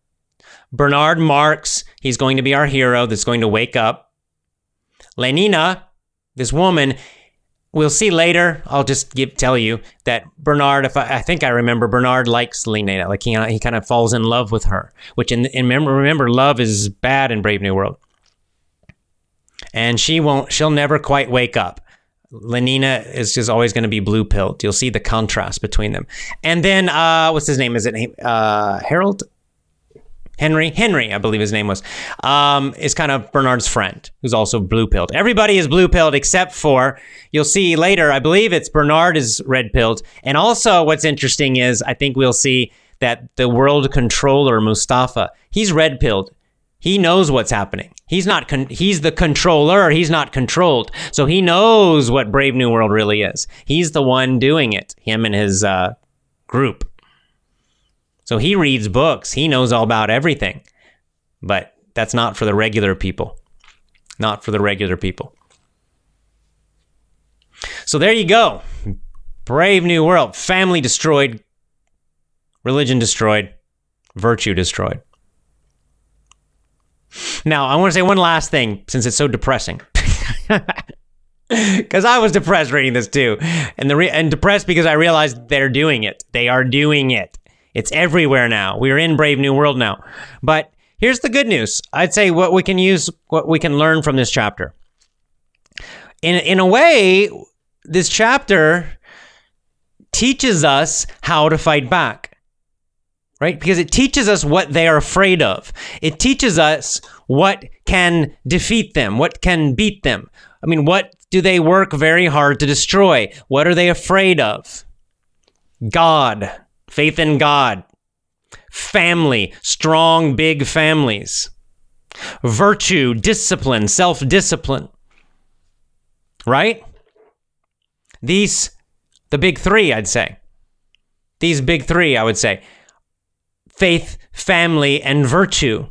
Bernard Marx, he's going to be our hero that's going to wake up, Lenina, this woman we'll see later. I'll just give, tell you that Bernard, if I, I think I remember, Bernard likes Lenina. Like he, he kind of falls in love with her, which in, in remember, remember, love is bad in Brave New World. And she won't, she'll never quite wake up. Lenina is just always going to be blue pilled. You'll see the contrast between them. And then, uh, what's his name? Is it uh, Harold? Henry, Henry, I believe his name was, um, is kind of Bernard's friend, who's also blue pilled. Everybody is blue pilled except for, you'll see later, I believe it's Bernard is red pilled. And also, what's interesting is I think we'll see that the world controller, Mustafa, he's red pilled. He knows what's happening. He's not, con- he's the controller, he's not controlled. So he knows what Brave New World really is. He's the one doing it, him and his uh, group. So he reads books, he knows all about everything. But that's not for the regular people. Not for the regular people. So there you go. Brave New World. Family destroyed, religion destroyed, virtue destroyed. Now, I want to say one last thing since it's so depressing. Because I was depressed reading this too, and the re- and depressed because I realized they're doing it. They are doing it. It's everywhere now. We're in Brave New World now. But here's the good news. I'd say what we can use, what we can learn from this chapter. In, in a way, this chapter teaches us how to fight back, right? Because it teaches us what they are afraid of. It teaches us what can defeat them, what can beat them. I mean, what do they work very hard to destroy? What are they afraid of? God, faith in God, family, strong, big families, virtue, discipline, self discipline. Right? These, the big three, I'd say. These big three, I would say faith, family, and virtue.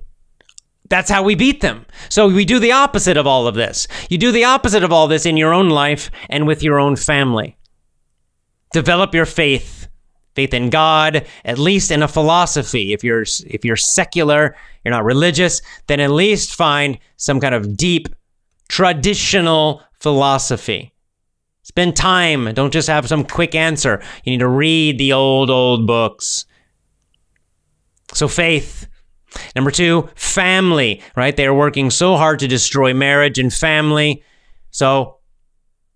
That's how we beat them. So we do the opposite of all of this. You do the opposite of all this in your own life and with your own family. Develop your faith faith in God, at least in a philosophy. If you're if you're secular, you're not religious, then at least find some kind of deep traditional philosophy. Spend time. Don't just have some quick answer. You need to read the old old books. So faith. Number 2, family, right? They're working so hard to destroy marriage and family. So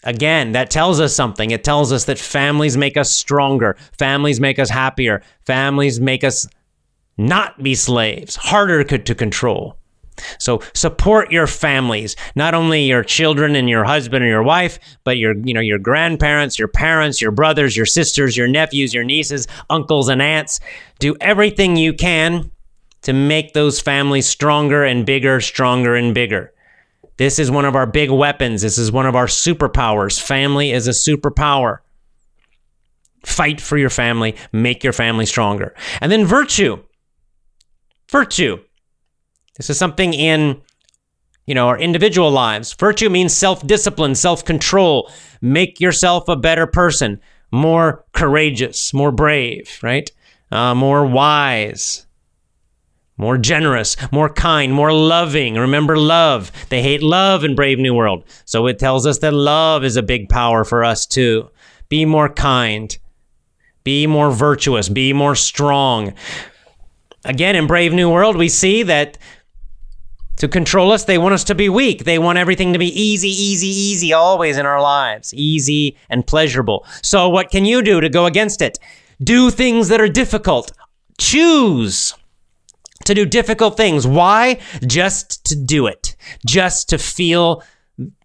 Again, that tells us something. It tells us that families make us stronger, families make us happier, families make us not be slaves, harder to control. So support your families, not only your children and your husband or your wife, but your you know your grandparents, your parents, your brothers, your sisters, your nephews, your nieces, uncles and aunts. Do everything you can to make those families stronger and bigger, stronger and bigger. This is one of our big weapons. This is one of our superpowers. Family is a superpower. Fight for your family, make your family stronger. And then virtue. Virtue. This is something in you know, our individual lives. Virtue means self-discipline, self-control. Make yourself a better person, more courageous, more brave, right? Uh, more wise more generous, more kind, more loving. Remember love. They hate love in Brave New World. So it tells us that love is a big power for us too. Be more kind. Be more virtuous. Be more strong. Again, in Brave New World, we see that to control us, they want us to be weak. They want everything to be easy, easy, easy always in our lives, easy and pleasurable. So, what can you do to go against it? Do things that are difficult. Choose to do difficult things. Why? Just to do it, just to feel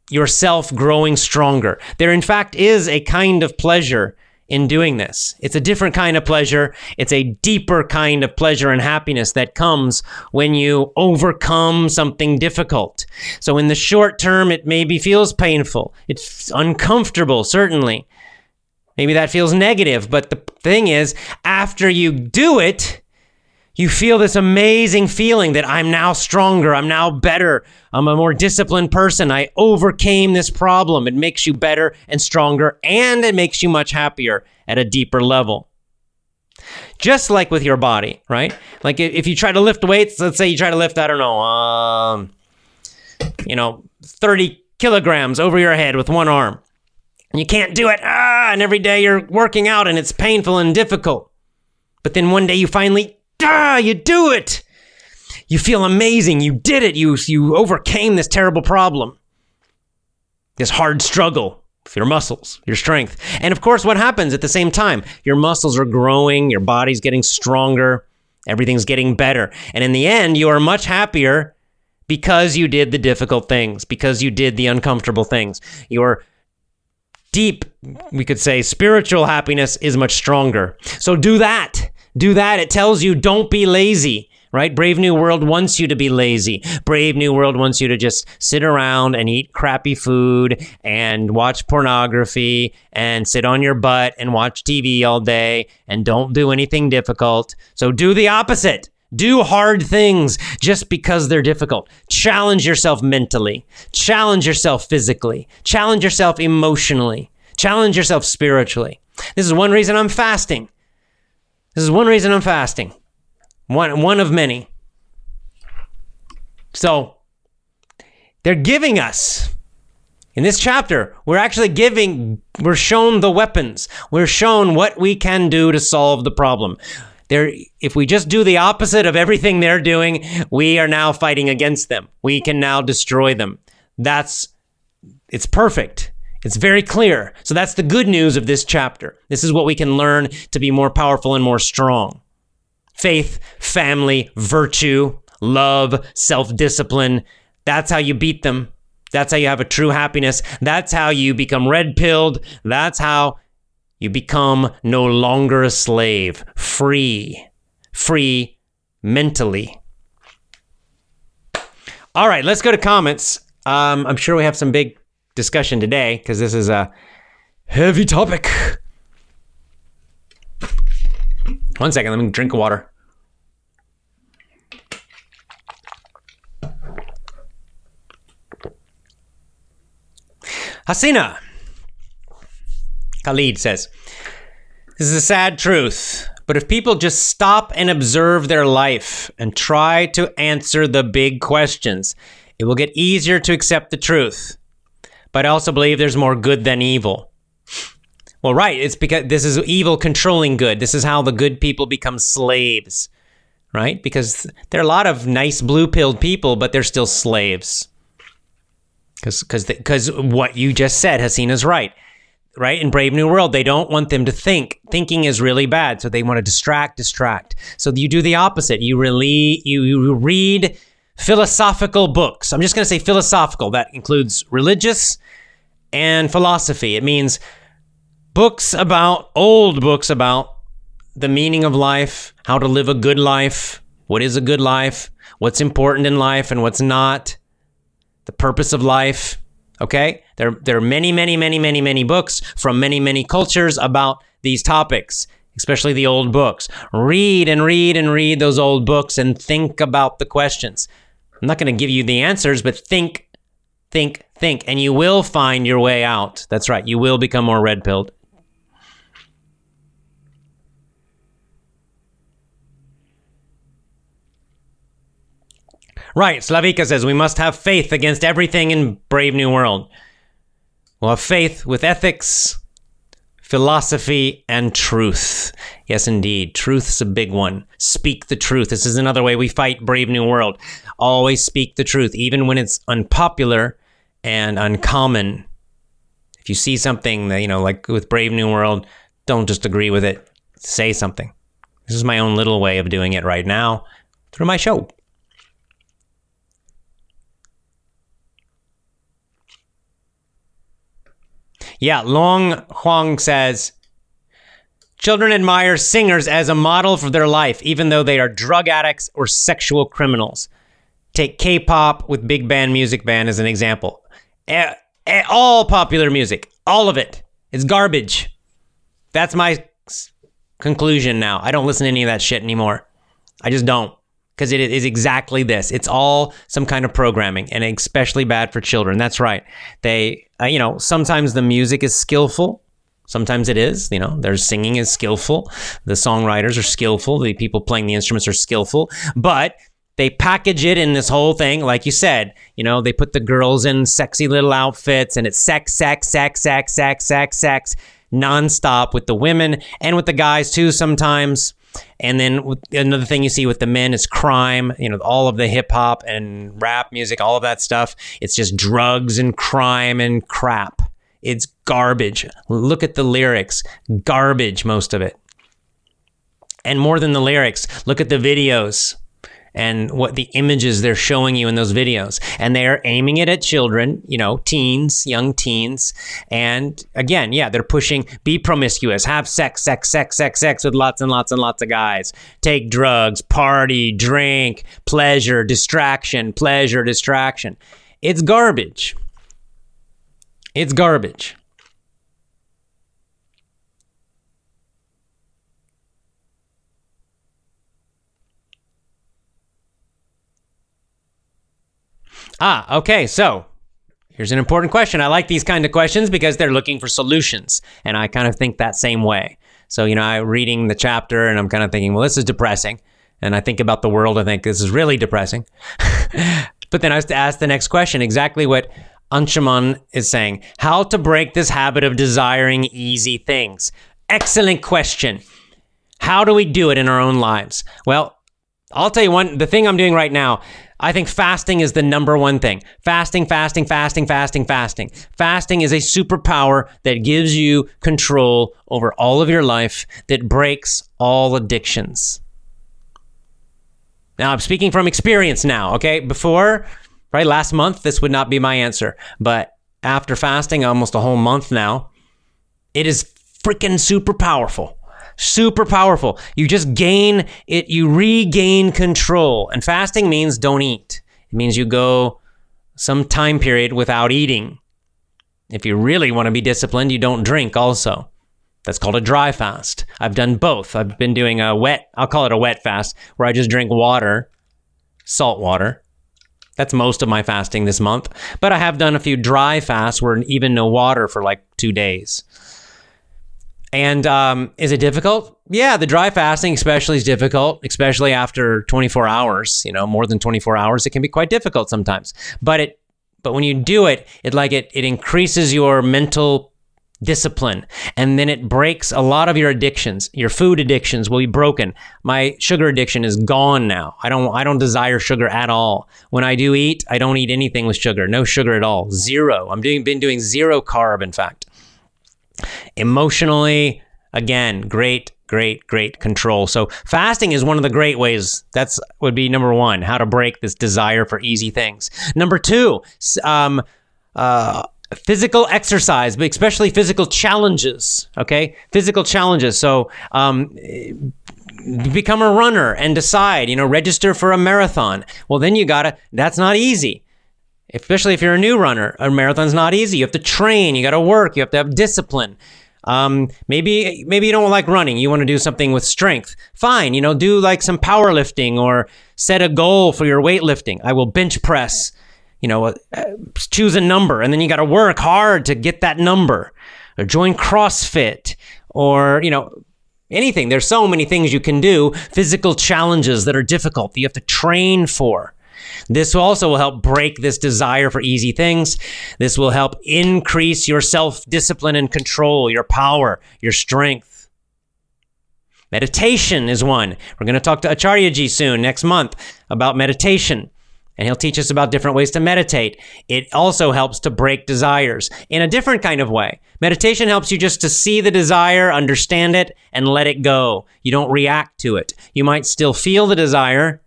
yourself growing stronger. There, in fact, is a kind of pleasure in doing this. It's a different kind of pleasure. It's a deeper kind of pleasure and happiness that comes when you overcome something difficult. So, in the short term, it maybe feels painful. It's uncomfortable, certainly. Maybe that feels negative, but the thing is, after you do it, you feel this amazing feeling that I'm now stronger, I'm now better, I'm a more disciplined person, I overcame this problem. It makes you better and stronger, and it makes you much happier at a deeper level. Just like with your body, right? Like if you try to lift weights, let's say you try to lift, I don't know, um, you know, 30 kilograms over your head with one arm. And you can't do it. Ah, and every day you're working out and it's painful and difficult. But then one day you finally, ah, you do it. You feel amazing. You did it. You, you overcame this terrible problem, this hard struggle with your muscles, your strength. And of course, what happens at the same time? Your muscles are growing, your body's getting stronger, everything's getting better. And in the end, you are much happier because you did the difficult things, because you did the uncomfortable things. Your deep, we could say, spiritual happiness is much stronger. So do that. Do that. It tells you don't be lazy right? Brave New World wants you to be lazy. Brave New World wants you to just sit around and eat crappy food and watch pornography and sit on your butt and watch TV all day and don't do anything difficult. So do the opposite. Do hard things just because they're difficult. Challenge yourself mentally. Challenge yourself physically. Challenge yourself emotionally. Challenge yourself spiritually. This is one reason I'm fasting. This is one reason I'm fasting. One, one of many. So, they're giving us in this chapter, we're actually giving, we're shown the weapons. We're shown what we can do to solve the problem. There, if we just do the opposite of everything they're doing, we are now fighting against them. We can now destroy them. That's, it's perfect. It's very clear. So that's the good news of this chapter. This is what we can learn to be more powerful and more strong faith, family, virtue, love, self discipline. That's how you beat them. That's how you have a true happiness. That's how you become red pilled. That's how you become no longer a slave, free, free mentally. All right, let's go to comments. Um, I'm sure we have some big discussion today because this is a heavy topic. One second, let me drink water. Hasina. Khalid says, This is a sad truth, but if people just stop and observe their life and try to answer the big questions, it will get easier to accept the truth. But I also believe there's more good than evil. Well, right. It's because this is evil controlling good. This is how the good people become slaves, right? Because there are a lot of nice blue pilled people, but they're still slaves. Because because what you just said, Hasina's right. Right? In Brave New World, they don't want them to think. Thinking is really bad. So they want to distract, distract. So you do the opposite. You really you, you read philosophical books. I'm just going to say philosophical. That includes religious and philosophy. It means books about old books about the meaning of life, how to live a good life, what is a good life, what's important in life and what's not the purpose of life. Okay? There, there are many, many, many, many, many books from many, many cultures about these topics, especially the old books. Read and read and read those old books and think about the questions. I'm not going to give you the answers, but think, think, think, and you will find your way out. That's right. You will become more red pilled. Right, Slavika says we must have faith against everything in Brave New World. We'll have faith with ethics, philosophy, and truth. Yes, indeed. Truth's a big one. Speak the truth. This is another way we fight Brave New World. Always speak the truth, even when it's unpopular and uncommon. If you see something that, you know, like with Brave New World, don't just agree with it. Say something. This is my own little way of doing it right now through my show. Yeah, Long Huang says children admire singers as a model for their life, even though they are drug addicts or sexual criminals. Take K pop with big band music band as an example. all popular music, all of it, is garbage. That's my conclusion now. I don't listen to any of that shit anymore. I just don't because it is exactly this. It's all some kind of programming, and especially bad for children. That's right. They, uh, you know, sometimes the music is skillful. Sometimes it is, you know, their singing is skillful. The songwriters are skillful. The people playing the instruments are skillful, but they package it in this whole thing, like you said. You know, they put the girls in sexy little outfits, and it's sex, sex, sex, sex, sex, sex, sex, nonstop with the women and with the guys too. Sometimes. And then with, another thing you see with the men is crime. You know, all of the hip hop and rap music, all of that stuff. It's just drugs and crime and crap. It's garbage. Look at the lyrics. Garbage, most of it. And more than the lyrics, look at the videos and what the images they're showing you in those videos. And they are aiming it at children, you know, teens, young teens. And again, yeah, they're pushing be promiscuous, have sex, sex, sex, sex, sex with lots and lots and lots of guys, take drugs, party, drink, pleasure, distraction, pleasure, distraction. It's garbage. It's garbage. Ah, okay. So here's an important question. I like these kind of questions because they're looking for solutions. And I kind of think that same way. So, you know, I'm reading the chapter and I'm kind of thinking, well, this is depressing. And I think about the world, I think this is really depressing. but then I was to ask the next question exactly what Anshuman is saying how to break this habit of desiring easy things. Excellent question. How do we do it in our own lives? Well, I'll tell you one, the thing I'm doing right now, I think fasting is the number one thing. Fasting, fasting, fasting, fasting, fasting. Fasting is a superpower that gives you control over all of your life, that breaks all addictions. Now, I'm speaking from experience now, okay? Before, right, last month, this would not be my answer. But after fasting almost a whole month now, it is freaking super powerful super powerful. You just gain it, you regain control. And fasting means don't eat. It means you go some time period without eating. If you really want to be disciplined, you don't drink also. That's called a dry fast. I've done both. I've been doing a wet, I'll call it a wet fast, where I just drink water, salt water. That's most of my fasting this month. But I have done a few dry fasts where even no water for like two days. And um, is it difficult? Yeah, the dry fasting especially is difficult, especially after 24 hours. You know, more than 24 hours, it can be quite difficult sometimes. But it, but when you do it, it like it it increases your mental discipline, and then it breaks a lot of your addictions. Your food addictions will be broken. My sugar addiction is gone now. I don't I don't desire sugar at all. When I do eat, I don't eat anything with sugar. No sugar at all. Zero. I'm doing been doing zero carb, in fact. Emotionally, again, great, great, great control. So fasting is one of the great ways. That's would be number one, how to break this desire for easy things. Number two, um, uh, physical exercise, but especially physical challenges. Okay, physical challenges. So um, become a runner and decide. You know, register for a marathon. Well, then you gotta. That's not easy especially if you're a new runner. A marathon's not easy. You have to train. You got to work. You have to have discipline. Um, maybe maybe you don't like running. You want to do something with strength. Fine. You know, do like some powerlifting or set a goal for your weightlifting. I will bench press. You know, uh, choose a number, and then you got to work hard to get that number. Or join CrossFit, or you know, anything. There's so many things you can do. Physical challenges that are difficult that you have to train for. This also will help break this desire for easy things. This will help increase your self discipline and control, your power, your strength. Meditation is one. We're going to talk to Acharyaji soon, next month, about meditation. And he'll teach us about different ways to meditate. It also helps to break desires in a different kind of way. Meditation helps you just to see the desire, understand it, and let it go. You don't react to it. You might still feel the desire,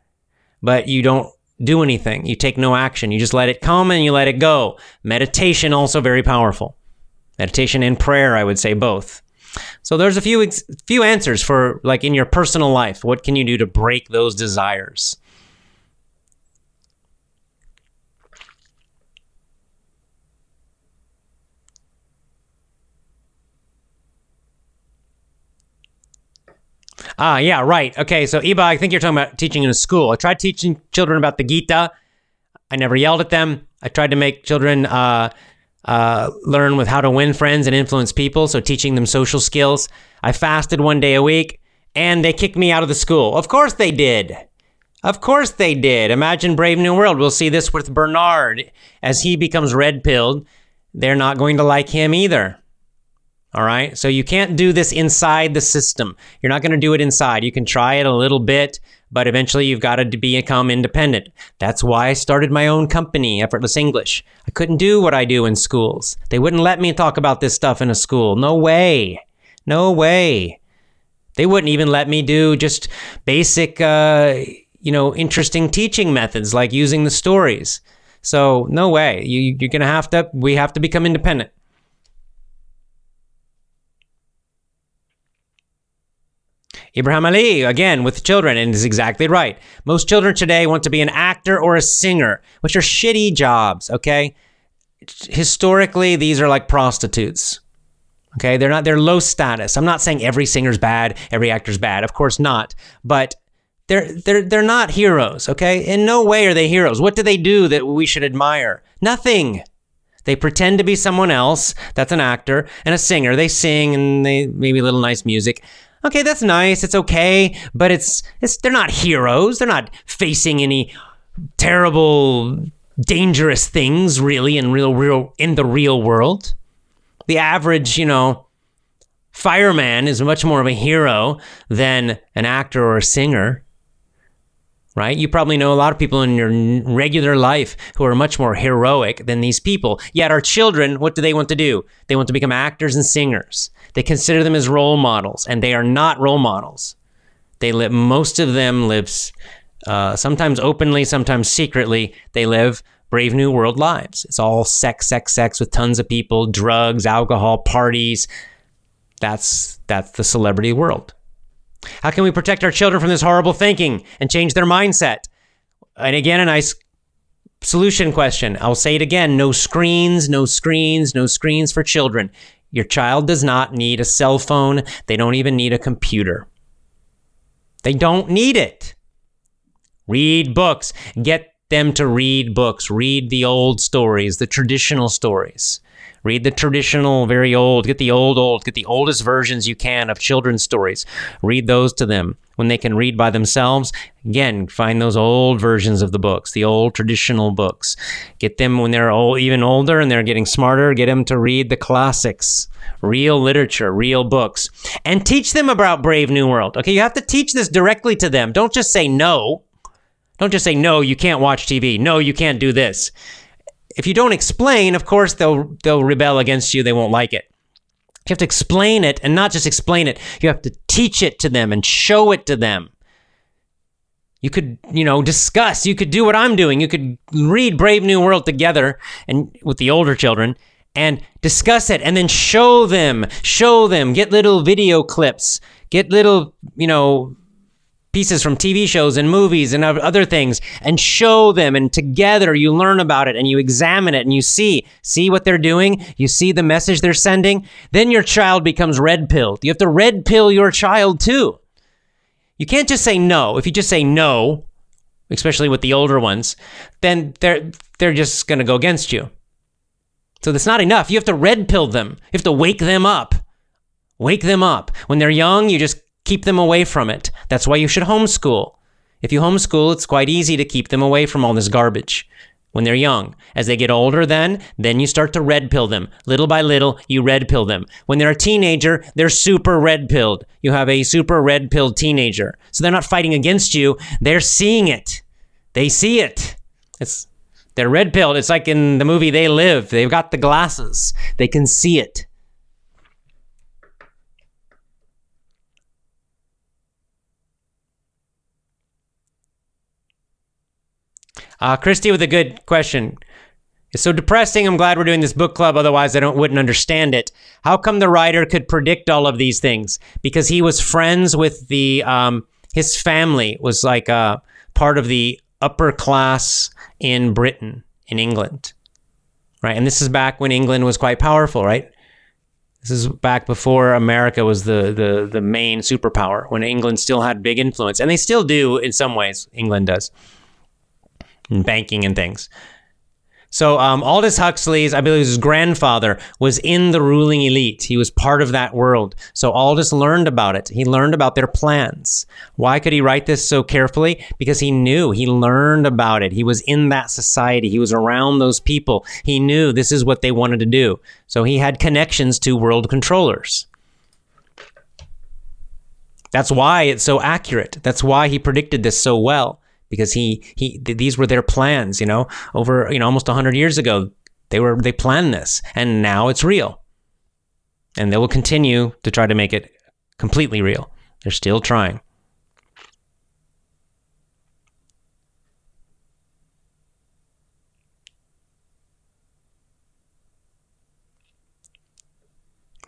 but you don't do anything. You take no action. You just let it come and you let it go. Meditation also very powerful. Meditation and prayer, I would say both. So there's a few few answers for like in your personal life. What can you do to break those desires? Ah, yeah, right. Okay, so Iba, I think you're talking about teaching in a school. I tried teaching children about the Gita. I never yelled at them. I tried to make children uh, uh, learn with how to win friends and influence people, so teaching them social skills. I fasted one day a week, and they kicked me out of the school. Of course they did. Of course they did. Imagine Brave New World. We'll see this with Bernard. As he becomes red pilled, they're not going to like him either. All right. So you can't do this inside the system. You're not going to do it inside. You can try it a little bit, but eventually you've got to become independent. That's why I started my own company, Effortless English. I couldn't do what I do in schools. They wouldn't let me talk about this stuff in a school. No way. No way. They wouldn't even let me do just basic, uh, you know, interesting teaching methods like using the stories. So no way. You, you're going to have to, we have to become independent. Ibrahim Ali, again, with children, and is exactly right. Most children today want to be an actor or a singer, which are shitty jobs, okay? Historically, these are like prostitutes. Okay, they're not they're low status. I'm not saying every singer's bad, every actor's bad. Of course not. But they're they're they're not heroes, okay? In no way are they heroes. What do they do that we should admire? Nothing. They pretend to be someone else. That's an actor and a singer. They sing and they maybe a little nice music okay, that's nice, it's okay, but it's it's they're not heroes. They're not facing any terrible dangerous things really in real real in the real world. The average, you know, fireman is much more of a hero than an actor or a singer right? You probably know a lot of people in your regular life who are much more heroic than these people. Yet our children, what do they want to do? They want to become actors and singers. They consider them as role models, and they are not role models. They live. Most of them lives, uh, sometimes openly, sometimes secretly. They live brave new world lives. It's all sex, sex, sex with tons of people, drugs, alcohol, parties. That's that's the celebrity world. How can we protect our children from this horrible thinking and change their mindset? And again, a nice solution question. I'll say it again no screens, no screens, no screens for children. Your child does not need a cell phone, they don't even need a computer. They don't need it. Read books. Get them to read books. Read the old stories, the traditional stories. Read the traditional, very old, get the old, old, get the oldest versions you can of children's stories. Read those to them when they can read by themselves. Again, find those old versions of the books, the old traditional books. Get them when they're old, even older and they're getting smarter, get them to read the classics, real literature, real books, and teach them about Brave New World. Okay, you have to teach this directly to them. Don't just say no. Don't just say no, you can't watch TV. No, you can't do this if you don't explain, of course they'll they'll rebel against you. They won't like it. You have to explain it and not just explain it. You have to teach it to them and show it to them. You could, you know, discuss. You could do what I'm doing. You could read Brave New World together and with the older children and discuss it and then show them, show them, get little video clips, get little, you know, pieces from TV shows and movies and other things and show them and together you learn about it and you examine it and you see see what they're doing you see the message they're sending then your child becomes red pilled. You have to red pill your child too. You can't just say no. If you just say no especially with the older ones then they're they're just going to go against you. So that's not enough. You have to red pill them. You have to wake them up. Wake them up. When they're young you just keep them away from it. That's why you should homeschool. If you homeschool, it's quite easy to keep them away from all this garbage when they're young. As they get older, then, then you start to red pill them. Little by little, you red pill them. When they're a teenager, they're super red pilled. You have a super red pilled teenager. So they're not fighting against you, they're seeing it. They see it. It's they're red pilled. It's like in the movie They Live. They've got the glasses. They can see it. Uh, Christy with a good question. It's so depressing. I'm glad we're doing this book club. Otherwise, I don't wouldn't understand it. How come the writer could predict all of these things? Because he was friends with the um, his family was like uh, part of the upper class in Britain, in England, right? And this is back when England was quite powerful, right? This is back before America was the the the main superpower. When England still had big influence, and they still do in some ways. England does and banking and things. So um, Aldous Huxley's, I believe his grandfather, was in the ruling elite. He was part of that world. So Aldous learned about it. He learned about their plans. Why could he write this so carefully? Because he knew. He learned about it. He was in that society. He was around those people. He knew this is what they wanted to do. So he had connections to world controllers. That's why it's so accurate. That's why he predicted this so well because he he these were their plans, you know, over you know almost 100 years ago. They were they planned this and now it's real. And they will continue to try to make it completely real. They're still trying.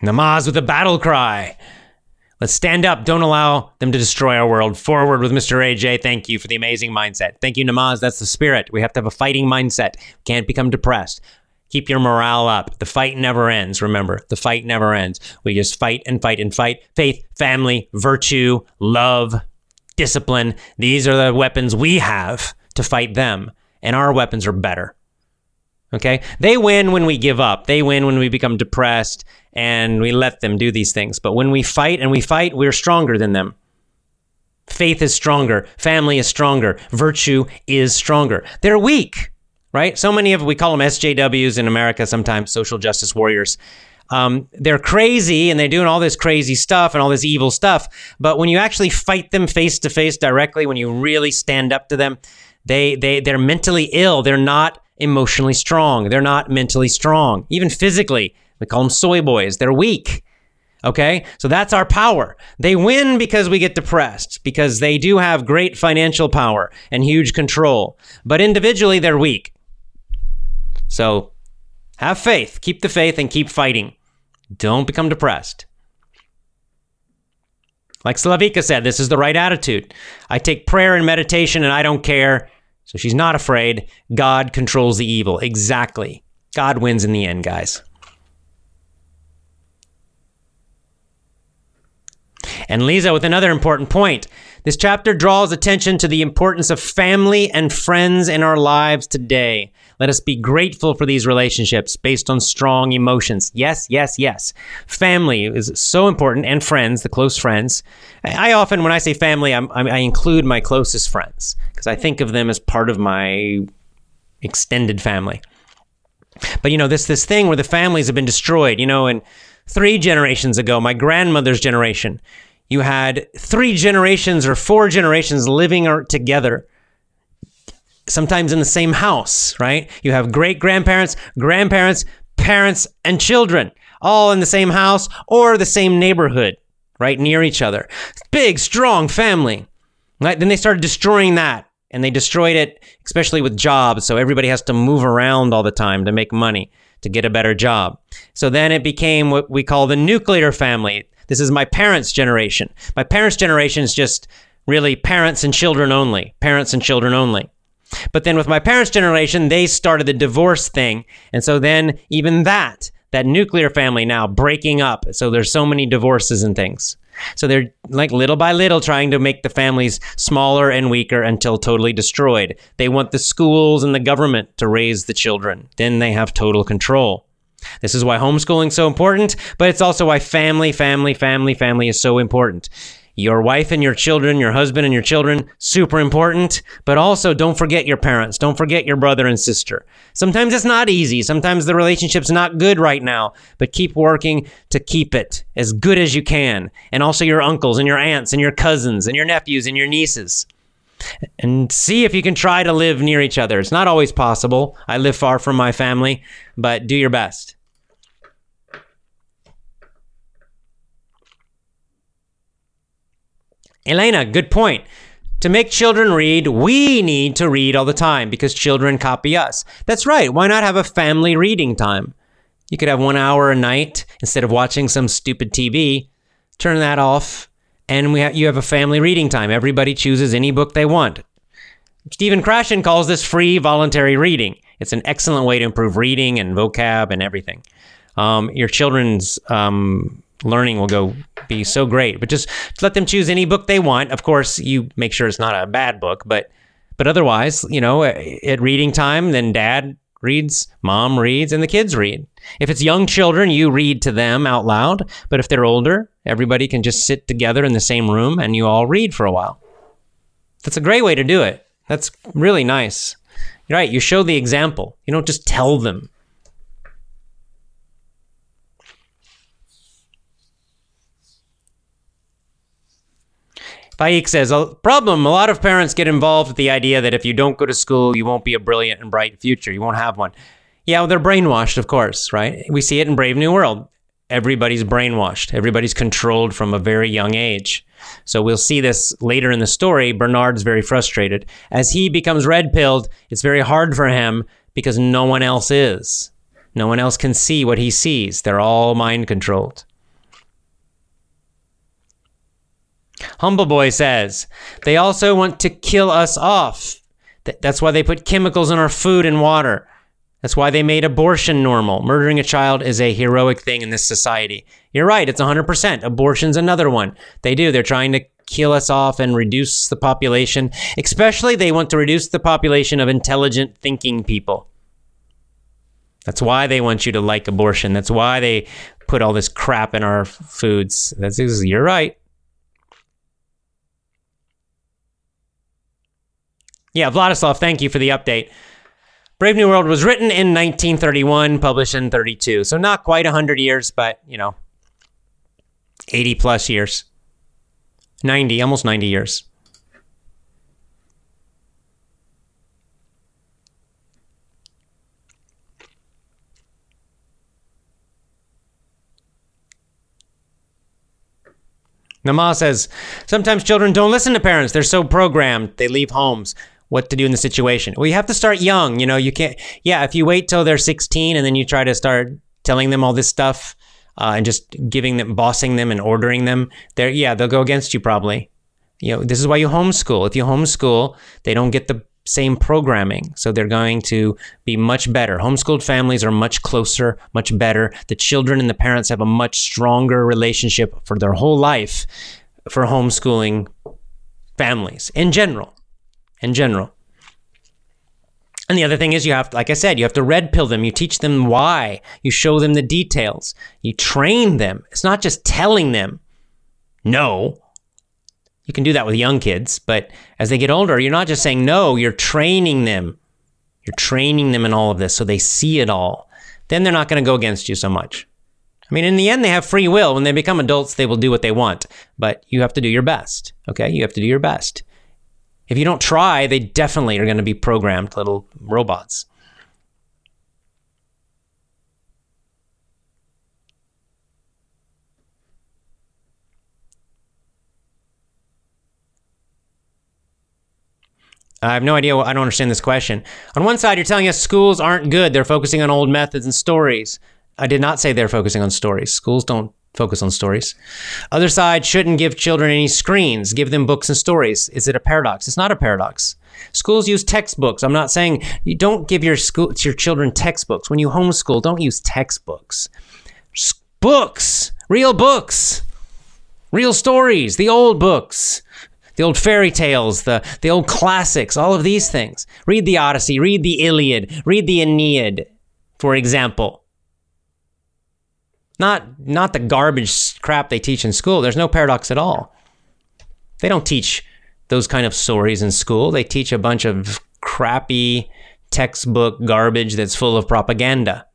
Namaz with a battle cry. Let's stand up. Don't allow them to destroy our world. Forward with Mr. AJ. Thank you for the amazing mindset. Thank you, Namaz. That's the spirit. We have to have a fighting mindset. Can't become depressed. Keep your morale up. The fight never ends. Remember, the fight never ends. We just fight and fight and fight. Faith, family, virtue, love, discipline. These are the weapons we have to fight them. And our weapons are better. Okay? They win when we give up. They win when we become depressed and we let them do these things. But when we fight and we fight, we're stronger than them. Faith is stronger. Family is stronger. Virtue is stronger. They're weak, right? So many of we call them SJWs in America sometimes, social justice warriors. Um, they're crazy and they're doing all this crazy stuff and all this evil stuff. But when you actually fight them face to face directly, when you really stand up to them, they they they're mentally ill. They're not emotionally strong. They're not mentally strong, even physically. We call them soy boys. They're weak. Okay, so that's our power. They win because we get depressed, because they do have great financial power and huge control. But individually, they're weak. So have faith, keep the faith, and keep fighting. Don't become depressed. Like Slavika said, this is the right attitude. I take prayer and meditation and I don't care. So she's not afraid. God controls the evil. Exactly. God wins in the end, guys. And Lisa with another important point. This chapter draws attention to the importance of family and friends in our lives today. Let us be grateful for these relationships based on strong emotions. Yes, yes, yes. Family is so important, and friends, the close friends. I often, when I say family, I'm, i include my closest friends because I think of them as part of my extended family. But you know, this this thing where the families have been destroyed. You know, and three generations ago, my grandmother's generation, you had three generations or four generations living together sometimes in the same house, right? You have great grandparents, grandparents, parents, and children all in the same house or the same neighborhood, right? Near each other. Big, strong family. Right? Then they started destroying that and they destroyed it, especially with jobs. So everybody has to move around all the time to make money to get a better job. So then it became what we call the nuclear family. This is my parents' generation. My parents' generation is just really parents and children only. Parents and children only. But then with my parents' generation, they started the divorce thing. And so then even that, that nuclear family now breaking up. So there's so many divorces and things. So they're like little by little trying to make the families smaller and weaker until totally destroyed. They want the schools and the government to raise the children. Then they have total control. This is why homeschooling is so important, but it's also why family, family, family, family is so important your wife and your children, your husband and your children, super important. But also, don't forget your parents. Don't forget your brother and sister. Sometimes it's not easy. Sometimes the relationship's not good right now, but keep working to keep it as good as you can. And also, your uncles and your aunts and your cousins and your nephews and your nieces. And see if you can try to live near each other. It's not always possible. I live far from my family, but do your best. Elena, good point. To make children read, we need to read all the time because children copy us. That's right. Why not have a family reading time? You could have one hour a night instead of watching some stupid TV. Turn that off, and we ha- you have a family reading time. Everybody chooses any book they want. Stephen Krashen calls this free voluntary reading. It's an excellent way to improve reading and vocab and everything. Um, your children's um, learning will go be so great. But just let them choose any book they want. Of course, you make sure it's not a bad book, but but otherwise, you know, at reading time, then dad reads, mom reads, and the kids read. If it's young children, you read to them out loud. But if they're older, everybody can just sit together in the same room and you all read for a while. That's a great way to do it. That's really nice. You're right. You show the example. You don't just tell them. Faik says, a problem, a lot of parents get involved with the idea that if you don't go to school, you won't be a brilliant and bright future. You won't have one. Yeah, well, they're brainwashed, of course, right? We see it in Brave New World. Everybody's brainwashed. Everybody's controlled from a very young age. So we'll see this later in the story. Bernard's very frustrated. As he becomes red pilled, it's very hard for him because no one else is. No one else can see what he sees. They're all mind controlled. Humble Boy says, they also want to kill us off. That's why they put chemicals in our food and water. That's why they made abortion normal. Murdering a child is a heroic thing in this society. You're right, it's 100%. Abortion's another one. They do. They're trying to kill us off and reduce the population. Especially, they want to reduce the population of intelligent thinking people. That's why they want you to like abortion. That's why they put all this crap in our foods. That's you're right. Yeah, Vladislav, thank you for the update. Brave New World was written in 1931, published in 32. So not quite 100 years, but, you know, 80 plus years. 90, almost 90 years. Namaz says, sometimes children don't listen to parents. They're so programmed. They leave homes what to do in the situation. Well, you have to start young. You know, you can't, yeah, if you wait till they're 16 and then you try to start telling them all this stuff uh, and just giving them, bossing them and ordering them, they're, yeah, they'll go against you probably. You know, this is why you homeschool. If you homeschool, they don't get the same programming. So they're going to be much better. Homeschooled families are much closer, much better. The children and the parents have a much stronger relationship for their whole life for homeschooling families in general in general. And the other thing is, you have, like I said, you have to red pill them. You teach them why. You show them the details. You train them. It's not just telling them no. You can do that with young kids, but as they get older, you're not just saying no, you're training them. You're training them in all of this so they see it all. Then they're not going to go against you so much. I mean, in the end, they have free will. When they become adults, they will do what they want, but you have to do your best. Okay? You have to do your best. If you don't try, they definitely are going to be programmed little robots. I have no idea. I don't understand this question. On one side, you're telling us schools aren't good. They're focusing on old methods and stories. I did not say they're focusing on stories. Schools don't focus on stories. Other side shouldn't give children any screens, give them books and stories. Is it a paradox? It's not a paradox. Schools use textbooks. I'm not saying you don't give your school your children textbooks. When you homeschool, don't use textbooks. Books, real books, real stories, the old books, the old fairy tales, the, the old classics, all of these things. Read the Odyssey, read the Iliad, read the Aeneid, for example. Not not the garbage crap they teach in school. There's no paradox at all. They don't teach those kind of stories in school. They teach a bunch of crappy textbook garbage that's full of propaganda.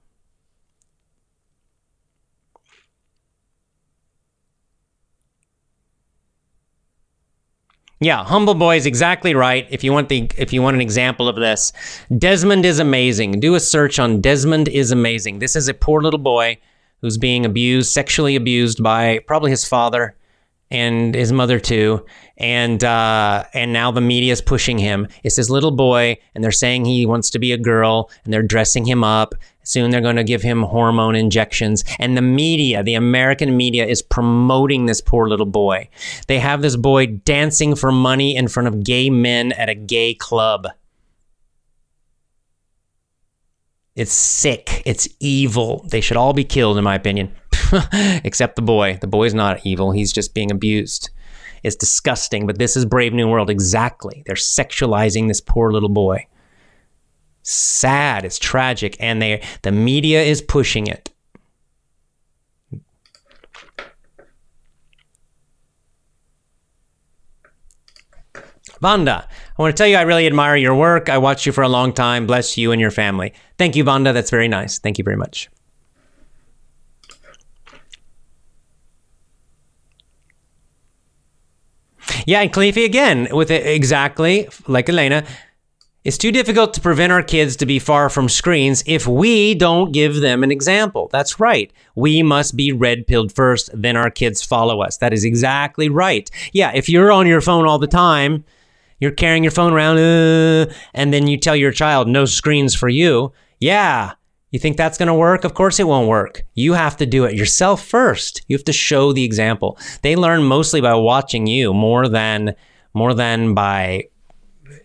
Yeah, Humble Boy is exactly right. If you want the if you want an example of this, Desmond is amazing. Do a search on Desmond is amazing. This is a poor little boy who's being abused, sexually abused by probably his father and his mother too. And uh, and now the media is pushing him. It's his little boy, and they're saying he wants to be a girl, and they're dressing him up. Soon they're going to give him hormone injections. And the media, the American media, is promoting this poor little boy. They have this boy dancing for money in front of gay men at a gay club. It's sick. It's evil. They should all be killed, in my opinion. Except the boy. The boy's not evil. He's just being abused. It's disgusting, but this is Brave New World exactly. They're sexualizing this poor little boy. sad, it's tragic, and they the media is pushing it. Vanda, I want to tell you I really admire your work. I watched you for a long time. Bless you and your family. Thank you, Vanda. That's very nice. Thank you very much. Yeah, and Khalifi again with it exactly like Elena. It's too difficult to prevent our kids to be far from screens if we don't give them an example. That's right. We must be red pilled first, then our kids follow us. That is exactly right. Yeah, if you're on your phone all the time, you're carrying your phone around, uh, and then you tell your child, no screens for you. Yeah, you think that's going to work? Of course it won't work. You have to do it yourself first. You have to show the example. They learn mostly by watching you more than more than by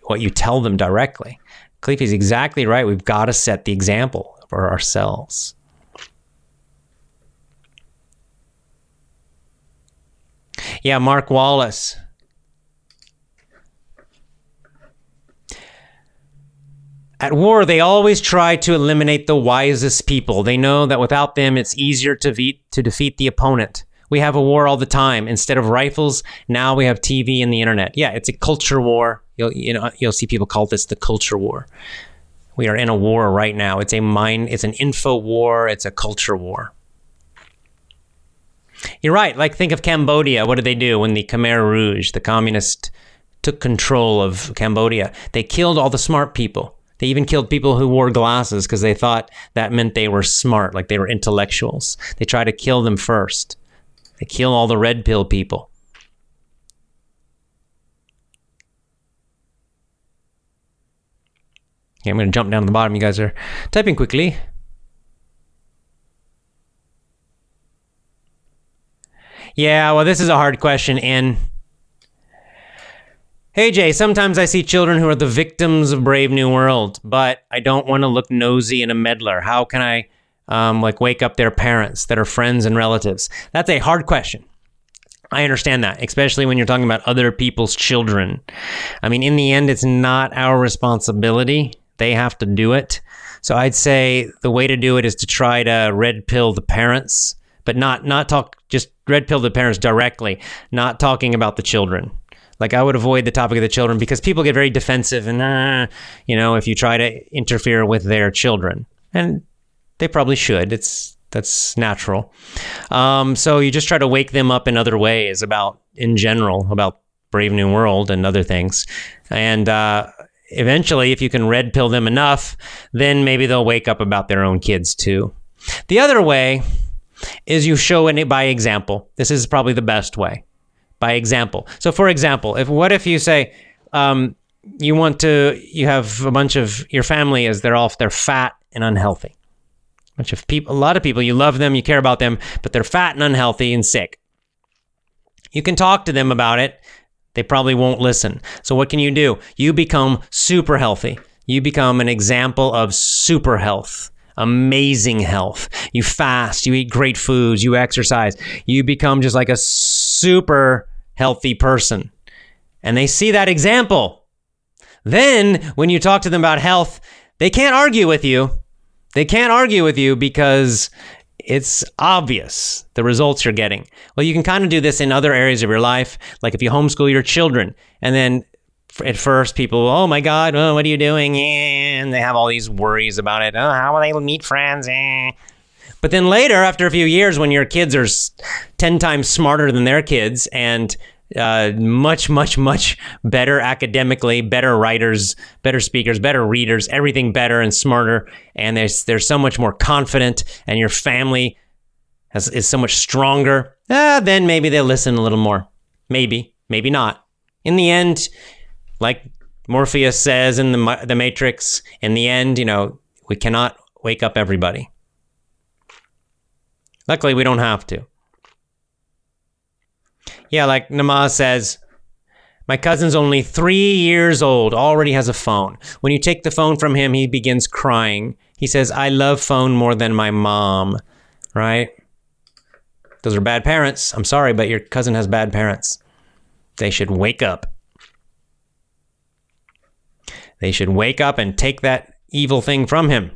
what you tell them directly. is exactly right. We've got to set the example for ourselves. Yeah, Mark Wallace. At war, they always try to eliminate the wisest people. They know that without them, it's easier to, ve- to defeat the opponent. We have a war all the time. Instead of rifles, now we have TV and the internet. Yeah, it's a culture war. You'll, you know, you'll see people call this the culture war. We are in a war right now. It's a mind, it's an info war, it's a culture war. You're right. Like, think of Cambodia. What did they do when the Khmer Rouge, the communist, took control of Cambodia? They killed all the smart people. They even killed people who wore glasses because they thought that meant they were smart, like they were intellectuals. They tried to kill them first. They kill all the red pill people. Okay, I'm going to jump down to the bottom. You guys are typing quickly. Yeah, well, this is a hard question, and Hey Jay, sometimes I see children who are the victims of Brave New World, but I don't want to look nosy and a meddler. How can I um, like wake up their parents that are friends and relatives? That's a hard question. I understand that, especially when you're talking about other people's children. I mean, in the end, it's not our responsibility. They have to do it. So I'd say the way to do it is to try to red pill the parents, but not not talk just red pill the parents directly, not talking about the children. Like I would avoid the topic of the children because people get very defensive and uh, you know if you try to interfere with their children and they probably should. It's that's natural. Um, so you just try to wake them up in other ways about in general about Brave New World and other things, and uh, eventually, if you can red pill them enough, then maybe they'll wake up about their own kids too. The other way is you show it by example. This is probably the best way by example. So, for example, if what if you say um, you want to, you have a bunch of your family is they're all they're fat and unhealthy. A bunch of people, a lot of people, you love them, you care about them, but they're fat and unhealthy and sick. You can talk to them about it. They probably won't listen. So, what can you do? You become super healthy. You become an example of super health amazing health. You fast, you eat great foods, you exercise, you become just like a super healthy person. And they see that example. Then, when you talk to them about health, they can't argue with you. They can't argue with you because it's obvious the results you're getting. Well, you can kind of do this in other areas of your life, like if you homeschool your children, and then at first people, oh my God, oh, what are you doing? Eh, and they have all these worries about it. Oh, how will they meet friends? Eh. But then later, after a few years, when your kids are 10 times smarter than their kids and uh, much, much, much better academically, better writers, better speakers, better readers, everything better and smarter, and there's they're so much more confident, and your family has, is so much stronger. Uh, then maybe they'll listen a little more. Maybe, maybe not. In the end, like Morpheus says in the the Matrix, in the end, you know, we cannot wake up everybody. Luckily, we don't have to. Yeah, like Namaz says, my cousin's only three years old, already has a phone. When you take the phone from him, he begins crying. He says, I love phone more than my mom, right? Those are bad parents. I'm sorry, but your cousin has bad parents. They should wake up. They should wake up and take that evil thing from him.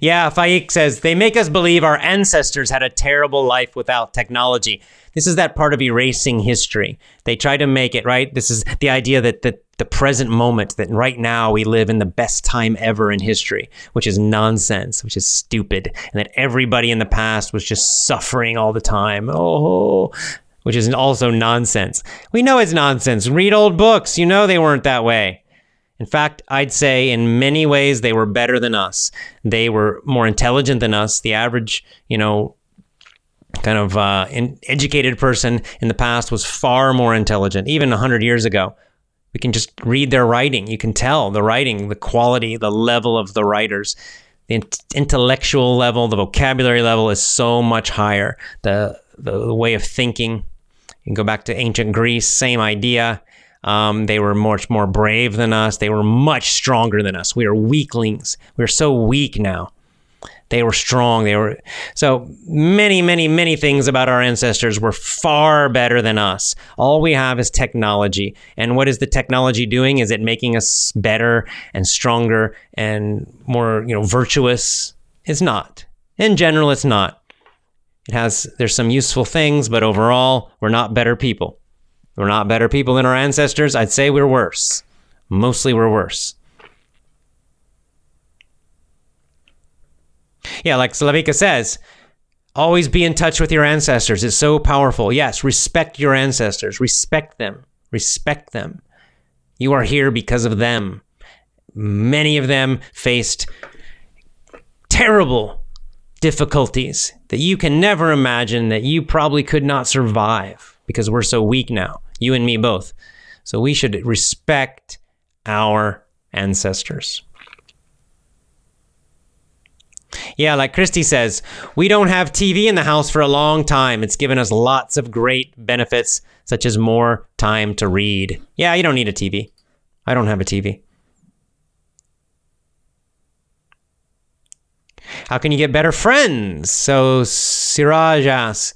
Yeah, Faik says they make us believe our ancestors had a terrible life without technology. This is that part of erasing history. They try to make it, right? This is the idea that the, the present moment, that right now we live in the best time ever in history, which is nonsense, which is stupid, and that everybody in the past was just suffering all the time. Oh, which is also nonsense. We know it's nonsense. Read old books. You know they weren't that way. In fact, I'd say in many ways they were better than us. They were more intelligent than us. The average, you know, kind of uh, educated person in the past was far more intelligent, even 100 years ago. We can just read their writing. You can tell the writing, the quality, the level of the writers. The intellectual level, the vocabulary level is so much higher. The, the, the way of thinking. You can go back to ancient Greece, same idea. Um, they were much more brave than us. They were much stronger than us. We are weaklings. We're so weak now. They were strong. They were so many, many, many things about our ancestors were far better than us. All we have is technology. And what is the technology doing? Is it making us better and stronger and more, you know, virtuous? It's not. In general, it's not. It has there's some useful things, but overall, we're not better people. We're not better people than our ancestors. I'd say we're worse. Mostly we're worse. Yeah, like Slavika says, always be in touch with your ancestors. It's so powerful. Yes, respect your ancestors. Respect them. Respect them. You are here because of them. Many of them faced terrible difficulties that you can never imagine that you probably could not survive because we're so weak now you and me both. So we should respect our ancestors. Yeah, like Christy says, we don't have TV in the house for a long time. It's given us lots of great benefits, such as more time to read. Yeah, you don't need a TV. I don't have a TV. How can you get better friends? So Siraj asks,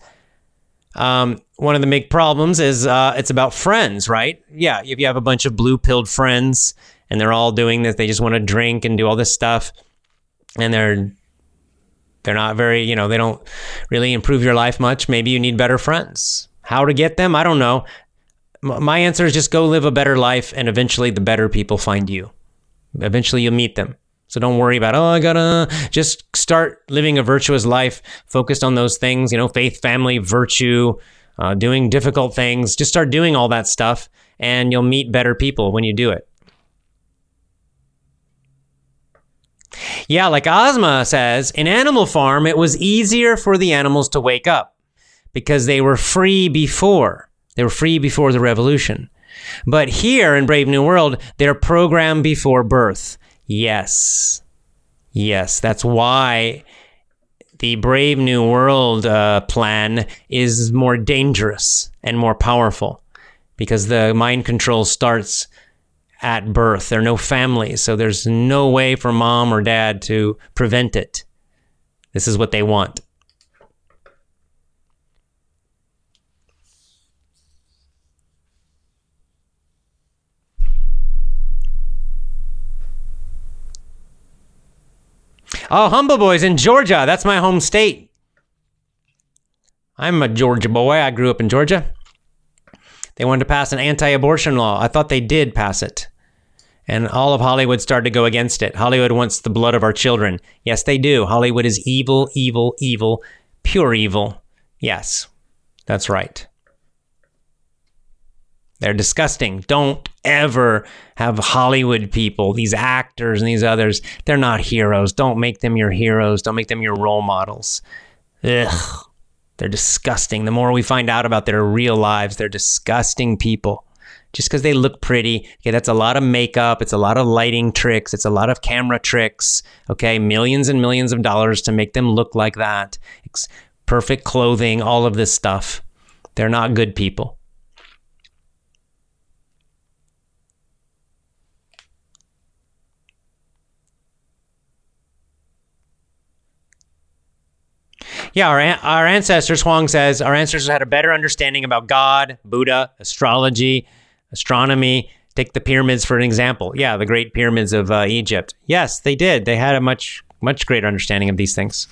um, one of the big problems is uh, it's about friends, right? Yeah, if you have a bunch of blue pilled friends and they're all doing this, they just want to drink and do all this stuff, and they're they're not very, you know, they don't really improve your life much. Maybe you need better friends. How to get them? I don't know. My answer is just go live a better life, and eventually the better people find you. Eventually you'll meet them. So don't worry about, oh, I gotta just start living a virtuous life focused on those things, you know, faith, family, virtue, uh, doing difficult things. Just start doing all that stuff and you'll meet better people when you do it. Yeah, like Ozma says, in Animal Farm, it was easier for the animals to wake up because they were free before. They were free before the revolution. But here in Brave New World, they're programmed before birth. Yes. Yes, that's why the Brave New World uh, plan is more dangerous and more powerful because the mind control starts at birth. There are no families, so there's no way for mom or dad to prevent it. This is what they want. Oh, Humble Boys in Georgia. That's my home state. I'm a Georgia boy. I grew up in Georgia. They wanted to pass an anti abortion law. I thought they did pass it. And all of Hollywood started to go against it. Hollywood wants the blood of our children. Yes, they do. Hollywood is evil, evil, evil, pure evil. Yes, that's right. They're disgusting. Don't ever have Hollywood people, these actors and these others. They're not heroes. Don't make them your heroes. Don't make them your role models. Ugh. They're disgusting. The more we find out about their real lives, they're disgusting people. Just because they look pretty, okay, that's a lot of makeup. It's a lot of lighting tricks. It's a lot of camera tricks. Okay, millions and millions of dollars to make them look like that. It's perfect clothing, all of this stuff. They're not good people. Yeah, our, our ancestors, Huang says, our ancestors had a better understanding about God, Buddha, astrology, astronomy, Take the pyramids for an example. Yeah, the great pyramids of uh, Egypt. Yes, they did. They had a much much greater understanding of these things.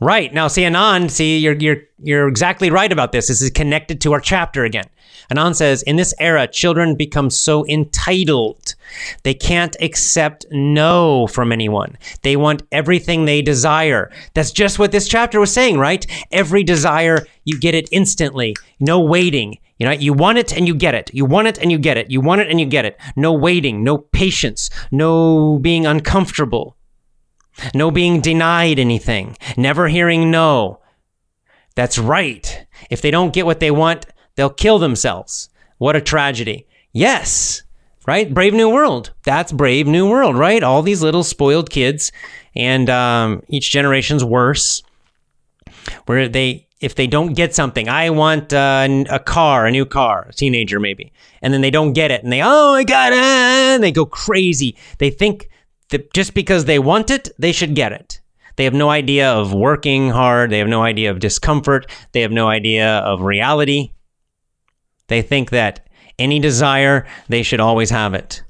Right. Now, see, Anand, see, you're, you're, you're exactly right about this. This is connected to our chapter again. Anand says, in this era, children become so entitled. They can't accept no from anyone. They want everything they desire. That's just what this chapter was saying, right? Every desire, you get it instantly. No waiting. You know, you want it and you get it. You want it and you get it. You want it and you get it. No waiting, no patience, no being uncomfortable. No being denied anything. Never hearing no. That's right. If they don't get what they want, they'll kill themselves. What a tragedy. Yes, right? Brave New World. That's Brave New World, right? All these little spoiled kids, and um, each generation's worse. Where they, if they don't get something, I want uh, a car, a new car, a teenager maybe, and then they don't get it, and they, oh my God, ah, and they go crazy. They think that just because they want it, they should get it. They have no idea of working hard. They have no idea of discomfort. They have no idea of reality. They think that any desire, they should always have it.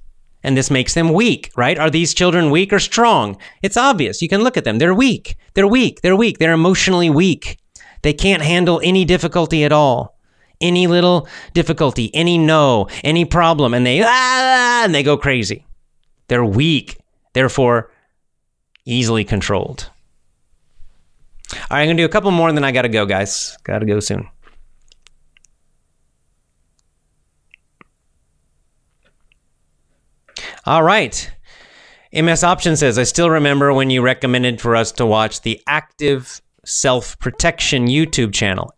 And this makes them weak, right? Are these children weak or strong? It's obvious. You can look at them. They're weak. They're weak. They're weak. They're emotionally weak. They can't handle any difficulty at all. Any little difficulty, any no, any problem, and they ah, and they go crazy. They're weak therefore easily controlled. All right, I'm going to do a couple more and then I got to go, guys. Got to go soon. All right. MS Option says, I still remember when you recommended for us to watch the Active Self Protection YouTube channel.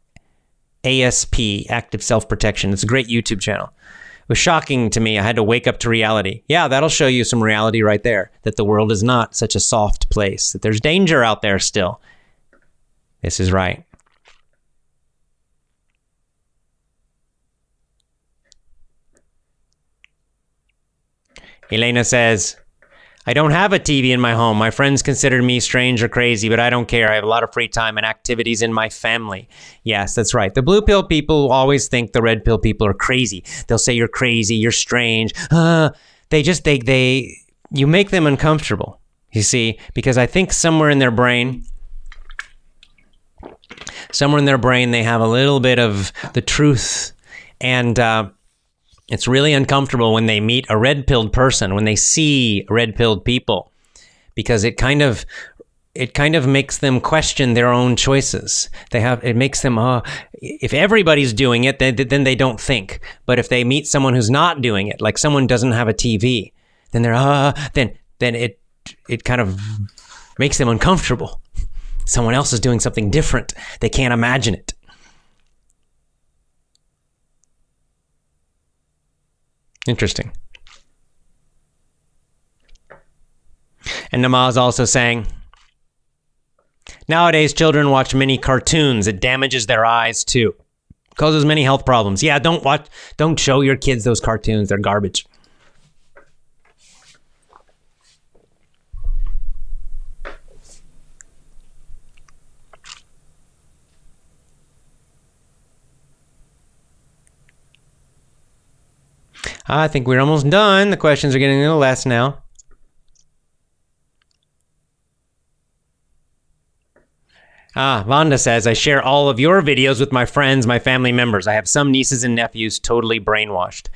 ASP, Active Self Protection. It's a great YouTube channel was shocking to me. I had to wake up to reality. Yeah, that'll show you some reality right there that the world is not such a soft place, that there's danger out there still. This is right. Elena says, I don't have a TV in my home. My friends consider me strange or crazy, but I don't care. I have a lot of free time and activities in my family. Yes, that's right. The blue pill people always think the red pill people are crazy. They'll say you're crazy, you're strange. Uh, they just they they you make them uncomfortable. You see, because I think somewhere in their brain somewhere in their brain they have a little bit of the truth and uh, it's really uncomfortable when they meet a red pilled person, when they see red pilled people, because it kind of it kind of makes them question their own choices. They have it makes them uh, if everybody's doing it, then then they don't think. But if they meet someone who's not doing it, like someone doesn't have a TV, then they're uh, then then it it kind of makes them uncomfortable. Someone else is doing something different. They can't imagine it. Interesting. And Namaz also saying, Nowadays, children watch many cartoons. It damages their eyes too. Causes many health problems. Yeah, don't watch, don't show your kids those cartoons. They're garbage. I think we're almost done. The questions are getting a little less now. Ah, Vanda says, I share all of your videos with my friends, my family members. I have some nieces and nephews totally brainwashed.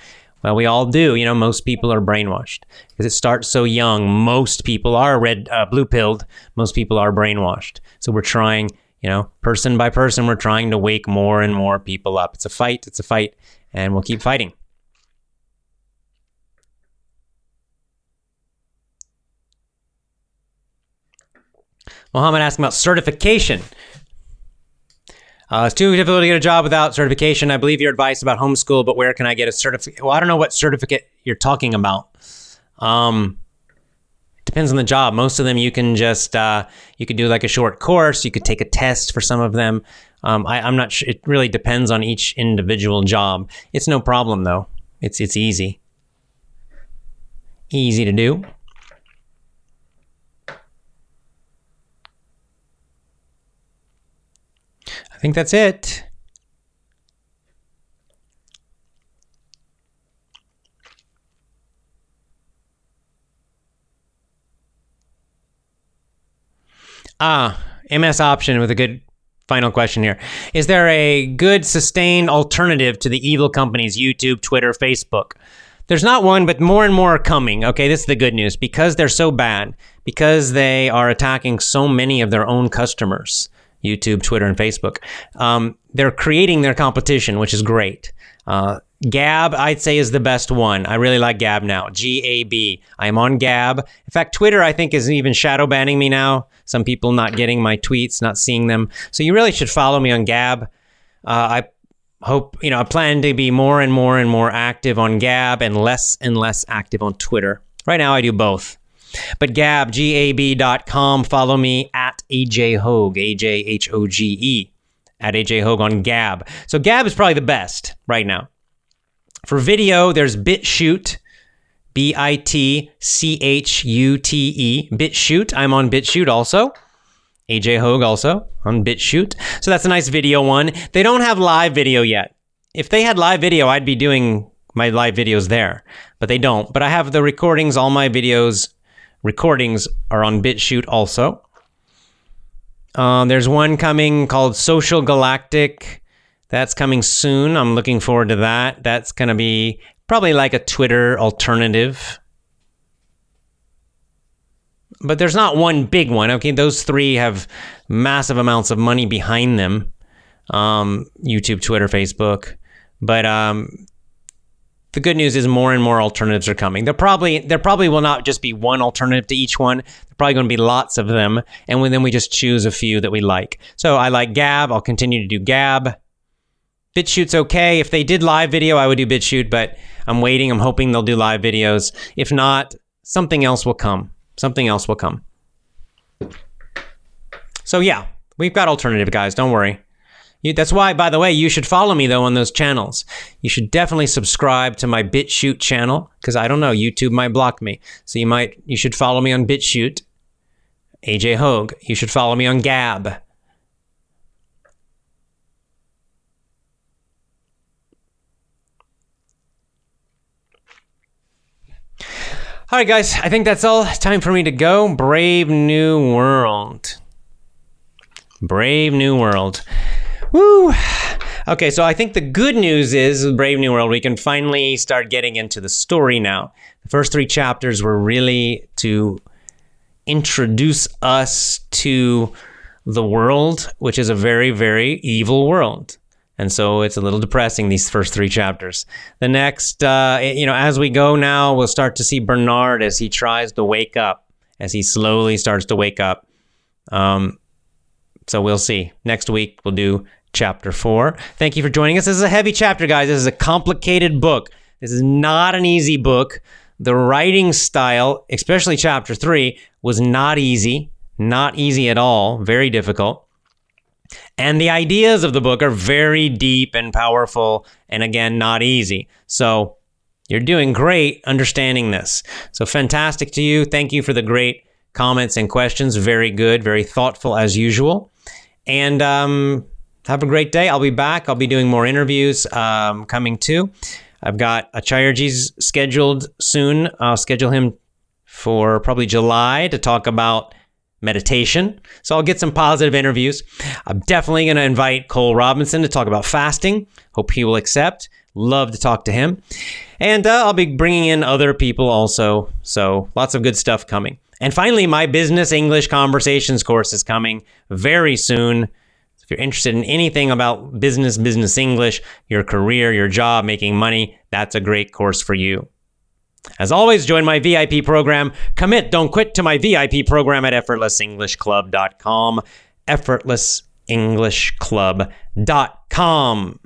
Well, we all do. You know, most people are brainwashed because it starts so young. Most people are red, uh, blue pilled. Most people are brainwashed. So we're trying, you know, person by person, we're trying to wake more and more people up. It's a fight. It's a fight, and we'll keep fighting. Mohammed asking about certification. Uh, it's too difficult to get a job without certification. I believe your advice about homeschool, but where can I get a certificate? Well, I don't know what certificate you're talking about. Um, depends on the job. Most of them you can just uh, you could do like a short course. You could take a test for some of them. Um, I, I'm not sure. It really depends on each individual job. It's no problem though. It's it's easy. Easy to do. think that's it. Ah, MS option with a good final question here. Is there a good sustained alternative to the evil companies, YouTube, Twitter, Facebook? There's not one, but more and more are coming. Okay, this is the good news because they're so bad, because they are attacking so many of their own customers. YouTube, Twitter, and Facebook, um, they're creating their competition, which is great. Uh, Gab, I'd say, is the best one. I really like Gab now. G A B. I'm on Gab. In fact, Twitter, I think, is even shadow banning me now. Some people not getting my tweets, not seeing them. So you really should follow me on Gab. Uh, I hope, you know, I plan to be more and more and more active on Gab and less and less active on Twitter. Right now, I do both. But Gab, G-A-B.com, follow me at AJ Hoge, A-J-H-O-G-E, at AJ Hoge on Gab. So Gab is probably the best right now. For video, there's BitChute, B I T C H U T E, BitChute. I'm on BitChute also. AJ Hoge also on BitChute. So that's a nice video one. They don't have live video yet. If they had live video, I'd be doing my live videos there, but they don't. But I have the recordings, all my videos recordings are on BitChute also. Uh, there's one coming called Social Galactic. That's coming soon. I'm looking forward to that. That's going to be probably like a Twitter alternative. But there's not one big one. Okay, those three have massive amounts of money behind them um, YouTube, Twitter, Facebook. But um, the good news is more and more alternatives are coming. There probably there probably will not just be one alternative to each one. There probably going to be lots of them, and then we just choose a few that we like. So I like Gab. I'll continue to do Gab. BitChute's okay. If they did live video, I would do BitChute, but I'm waiting. I'm hoping they'll do live videos. If not, something else will come. Something else will come. So yeah, we've got alternative guys. Don't worry. You, that's why, by the way, you should follow me though on those channels. You should definitely subscribe to my BitChute channel because I don't know, YouTube might block me. So you might, you should follow me on BitChute. AJ Hoge. You should follow me on Gab. All right, guys, I think that's all. Time for me to go. Brave New World. Brave New World. Woo! Okay, so I think the good news is Brave New World, we can finally start getting into the story now. The first three chapters were really to introduce us to the world, which is a very, very evil world. And so it's a little depressing, these first three chapters. The next, uh, you know, as we go now, we'll start to see Bernard as he tries to wake up, as he slowly starts to wake up. Um, so we'll see. Next week, we'll do chapter four. Thank you for joining us. This is a heavy chapter, guys. This is a complicated book. This is not an easy book. The writing style, especially chapter three, was not easy. Not easy at all. Very difficult. And the ideas of the book are very deep and powerful, and again, not easy. So you're doing great understanding this. So fantastic to you. Thank you for the great comments and questions. Very good, very thoughtful as usual. And um, have a great day. I'll be back. I'll be doing more interviews um, coming too. I've got a Chayarji's scheduled soon. I'll schedule him for probably July to talk about meditation. So I'll get some positive interviews. I'm definitely going to invite Cole Robinson to talk about fasting. Hope he will accept. Love to talk to him. And uh, I'll be bringing in other people also. So lots of good stuff coming. And finally, my business English conversations course is coming very soon. If you're interested in anything about business, business English, your career, your job, making money, that's a great course for you. As always, join my VIP program. Commit, don't quit to my VIP program at effortlessenglishclub.com. Effortlessenglishclub.com.